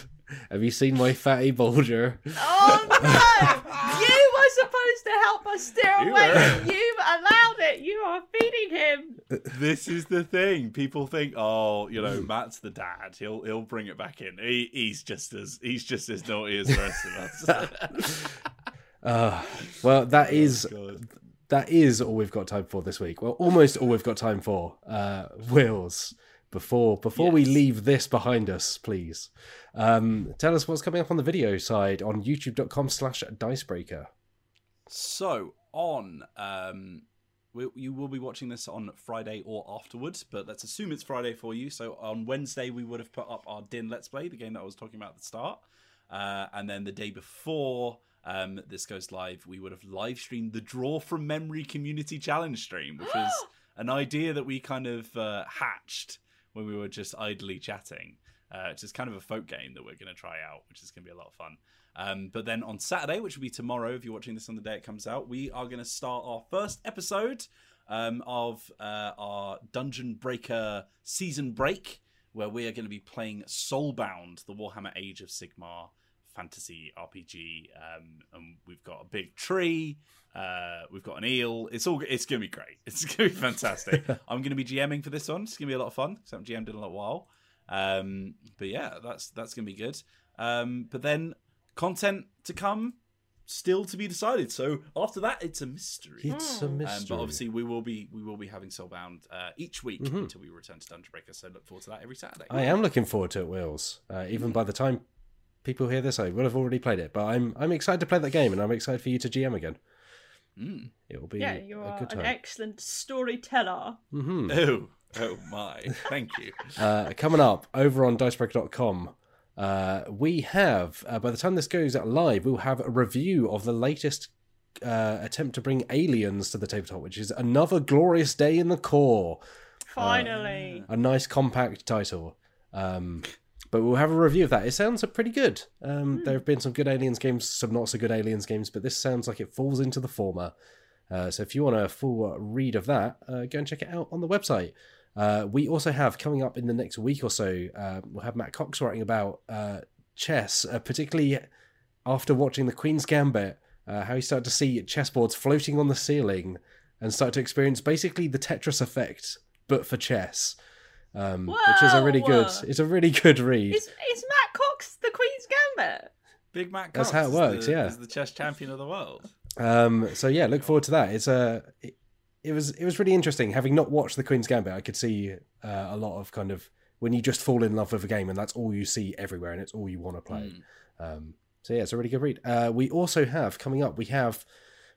have you seen my Fatty Bulger? oh no! You were supposed to help us steer You away. were. You've allowed it. You are feeding him. this is the thing. People think, oh, you know, Matt's the dad. He'll he'll bring it back in. He, he's just as he's just as naughty as the rest of us. Uh, well, that is God. that is all we've got time for this week. Well, almost all we've got time for. Uh, Wills, before before we leave this behind us, please um, tell us what's coming up on the video side on YouTube.com/slash Dicebreaker. So on, um, we, you will be watching this on Friday or afterwards, but let's assume it's Friday for you. So on Wednesday we would have put up our Dinn Let's Play, the game that I was talking about at the start, uh, and then the day before um, this goes live, we would have live streamed the Draw from Memory Community Challenge stream, which is an idea that we kind of uh, hatched when we were just idly chatting. uh, which is kind of a folk game that we're going to try out, which is going to be a lot of fun. Um, but then on Saturday, which will be tomorrow, if you're watching this on the day it comes out, we are going to start our first episode um, of uh, our Dungeon Breaker season break, where we are going to be playing Soulbound, the Warhammer Age of Sigmar fantasy RPG. Um, and we've got a big tree. Uh, we've got an eel. It's all. It's gonna be great. It's gonna be fantastic. I'm gonna be GMing for this one. It's gonna be a lot of fun because I haven't GM'd in a little while. Um, but yeah, that's that's gonna be good. Um, but then content to come, still to be decided. So after that, it's a mystery. It's a mystery. Um, but obviously, we will be we will be having Soulbound uh, each week Mhm. until we return to Dungeon Breaker. So look forward to that every Saturday. I am looking forward to it, Wills. Uh, even by the time people hear this, I will have already played it. But I'm I'm excited to play that game, and I'm excited for you to GM again. Mm. It will be Yeah, you a are good an excellent storyteller. hmm Oh, oh my! Thank you. uh, coming up over on dicebreaker.com, uh, we have, uh, by the time this goes out live, we'll have a review of the latest uh, attempt to bring aliens to the tabletop, which is Another Glorious Day in the Corps. Finally. A nice compact title. Um, but we'll have a review of that. It sounds pretty good. Um, There have been some good aliens games, some not so good aliens games, but this sounds like it falls into the former. Uh, so if you want a full read of that, uh, go and check it out on the website. Uh, we also have coming up in the next week or so, uh, we'll have Matt Cox writing about uh, chess, uh, particularly after watching the Queen's Gambit, uh, how he started to see chessboards floating on the ceiling and start to experience basically the Tetris effect, but for chess. Um, which is a really good. Whoa! It's a really good read. Is, is Matt Cox the Queen's Gambit? Big Mac. That's how it works, the- yeah. is the chess champion of the world. Um, so yeah, look forward to that. It's a it, it was it was really interesting. Having not watched the Queen's Gambit, I could see uh, a lot of kind of when you just fall in love with a game and that's all you see everywhere and it's all you want to play. Um, so yeah, it's a really good read. Uh, we also have coming up. We have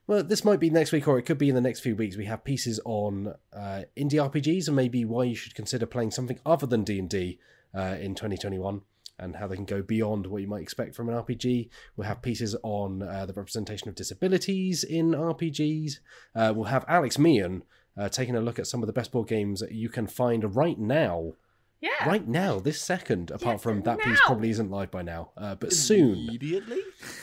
well, this might be next week or it could be in the next few weeks. We have pieces on uh, indie RPGs and maybe why you should consider playing something other than D and D uh, in 2021 and how they can go beyond what you might expect from an RPG. We'll have pieces on uh, the representation of disabilities in RPGs. Uh, we'll have Alex Meehan uh, taking a look at some of the best board games that you can find right now. Yeah. Right now, this second, apart Yes, from that piece probably isn't live by now, uh, but soon. Immediately.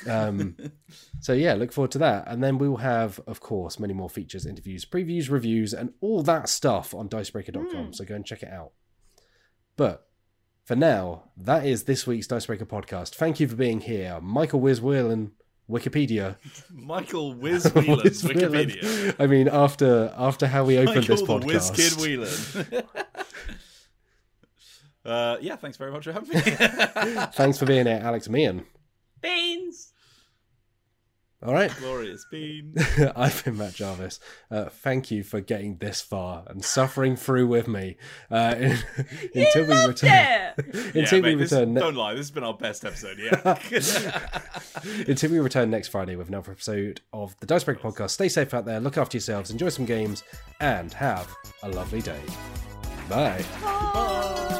Um, so yeah, look forward to that. And then we will have, of course, many more features, interviews, previews, reviews, and all that stuff on dicebreaker.com. So go and check it out. But for now, that is this week's Dicebreaker podcast. Thank you for being here, Michael Wiz Whelan, Wikipedia. Michael Wiz Whelan, Wiz Whelan. Wikipedia. I mean, after after how we opened Michael this the Whiz Kid podcast. Whelan. Uh, yeah, thanks very much for having me. Thanks for being here, Alex Meehan. Beans. All right. Glorious beans. I've been Matt Jarvis. Uh, thank you for getting this far and suffering through with me. Uh, until we return. it. Until yeah, we mate, this- return. ne- don't lie, this has been our best episode yet. until we return next Friday with another episode of the Dicebreaker podcast. Stay safe out there. Look after yourselves. Enjoy some games, and have a lovely day. Bye. Bye.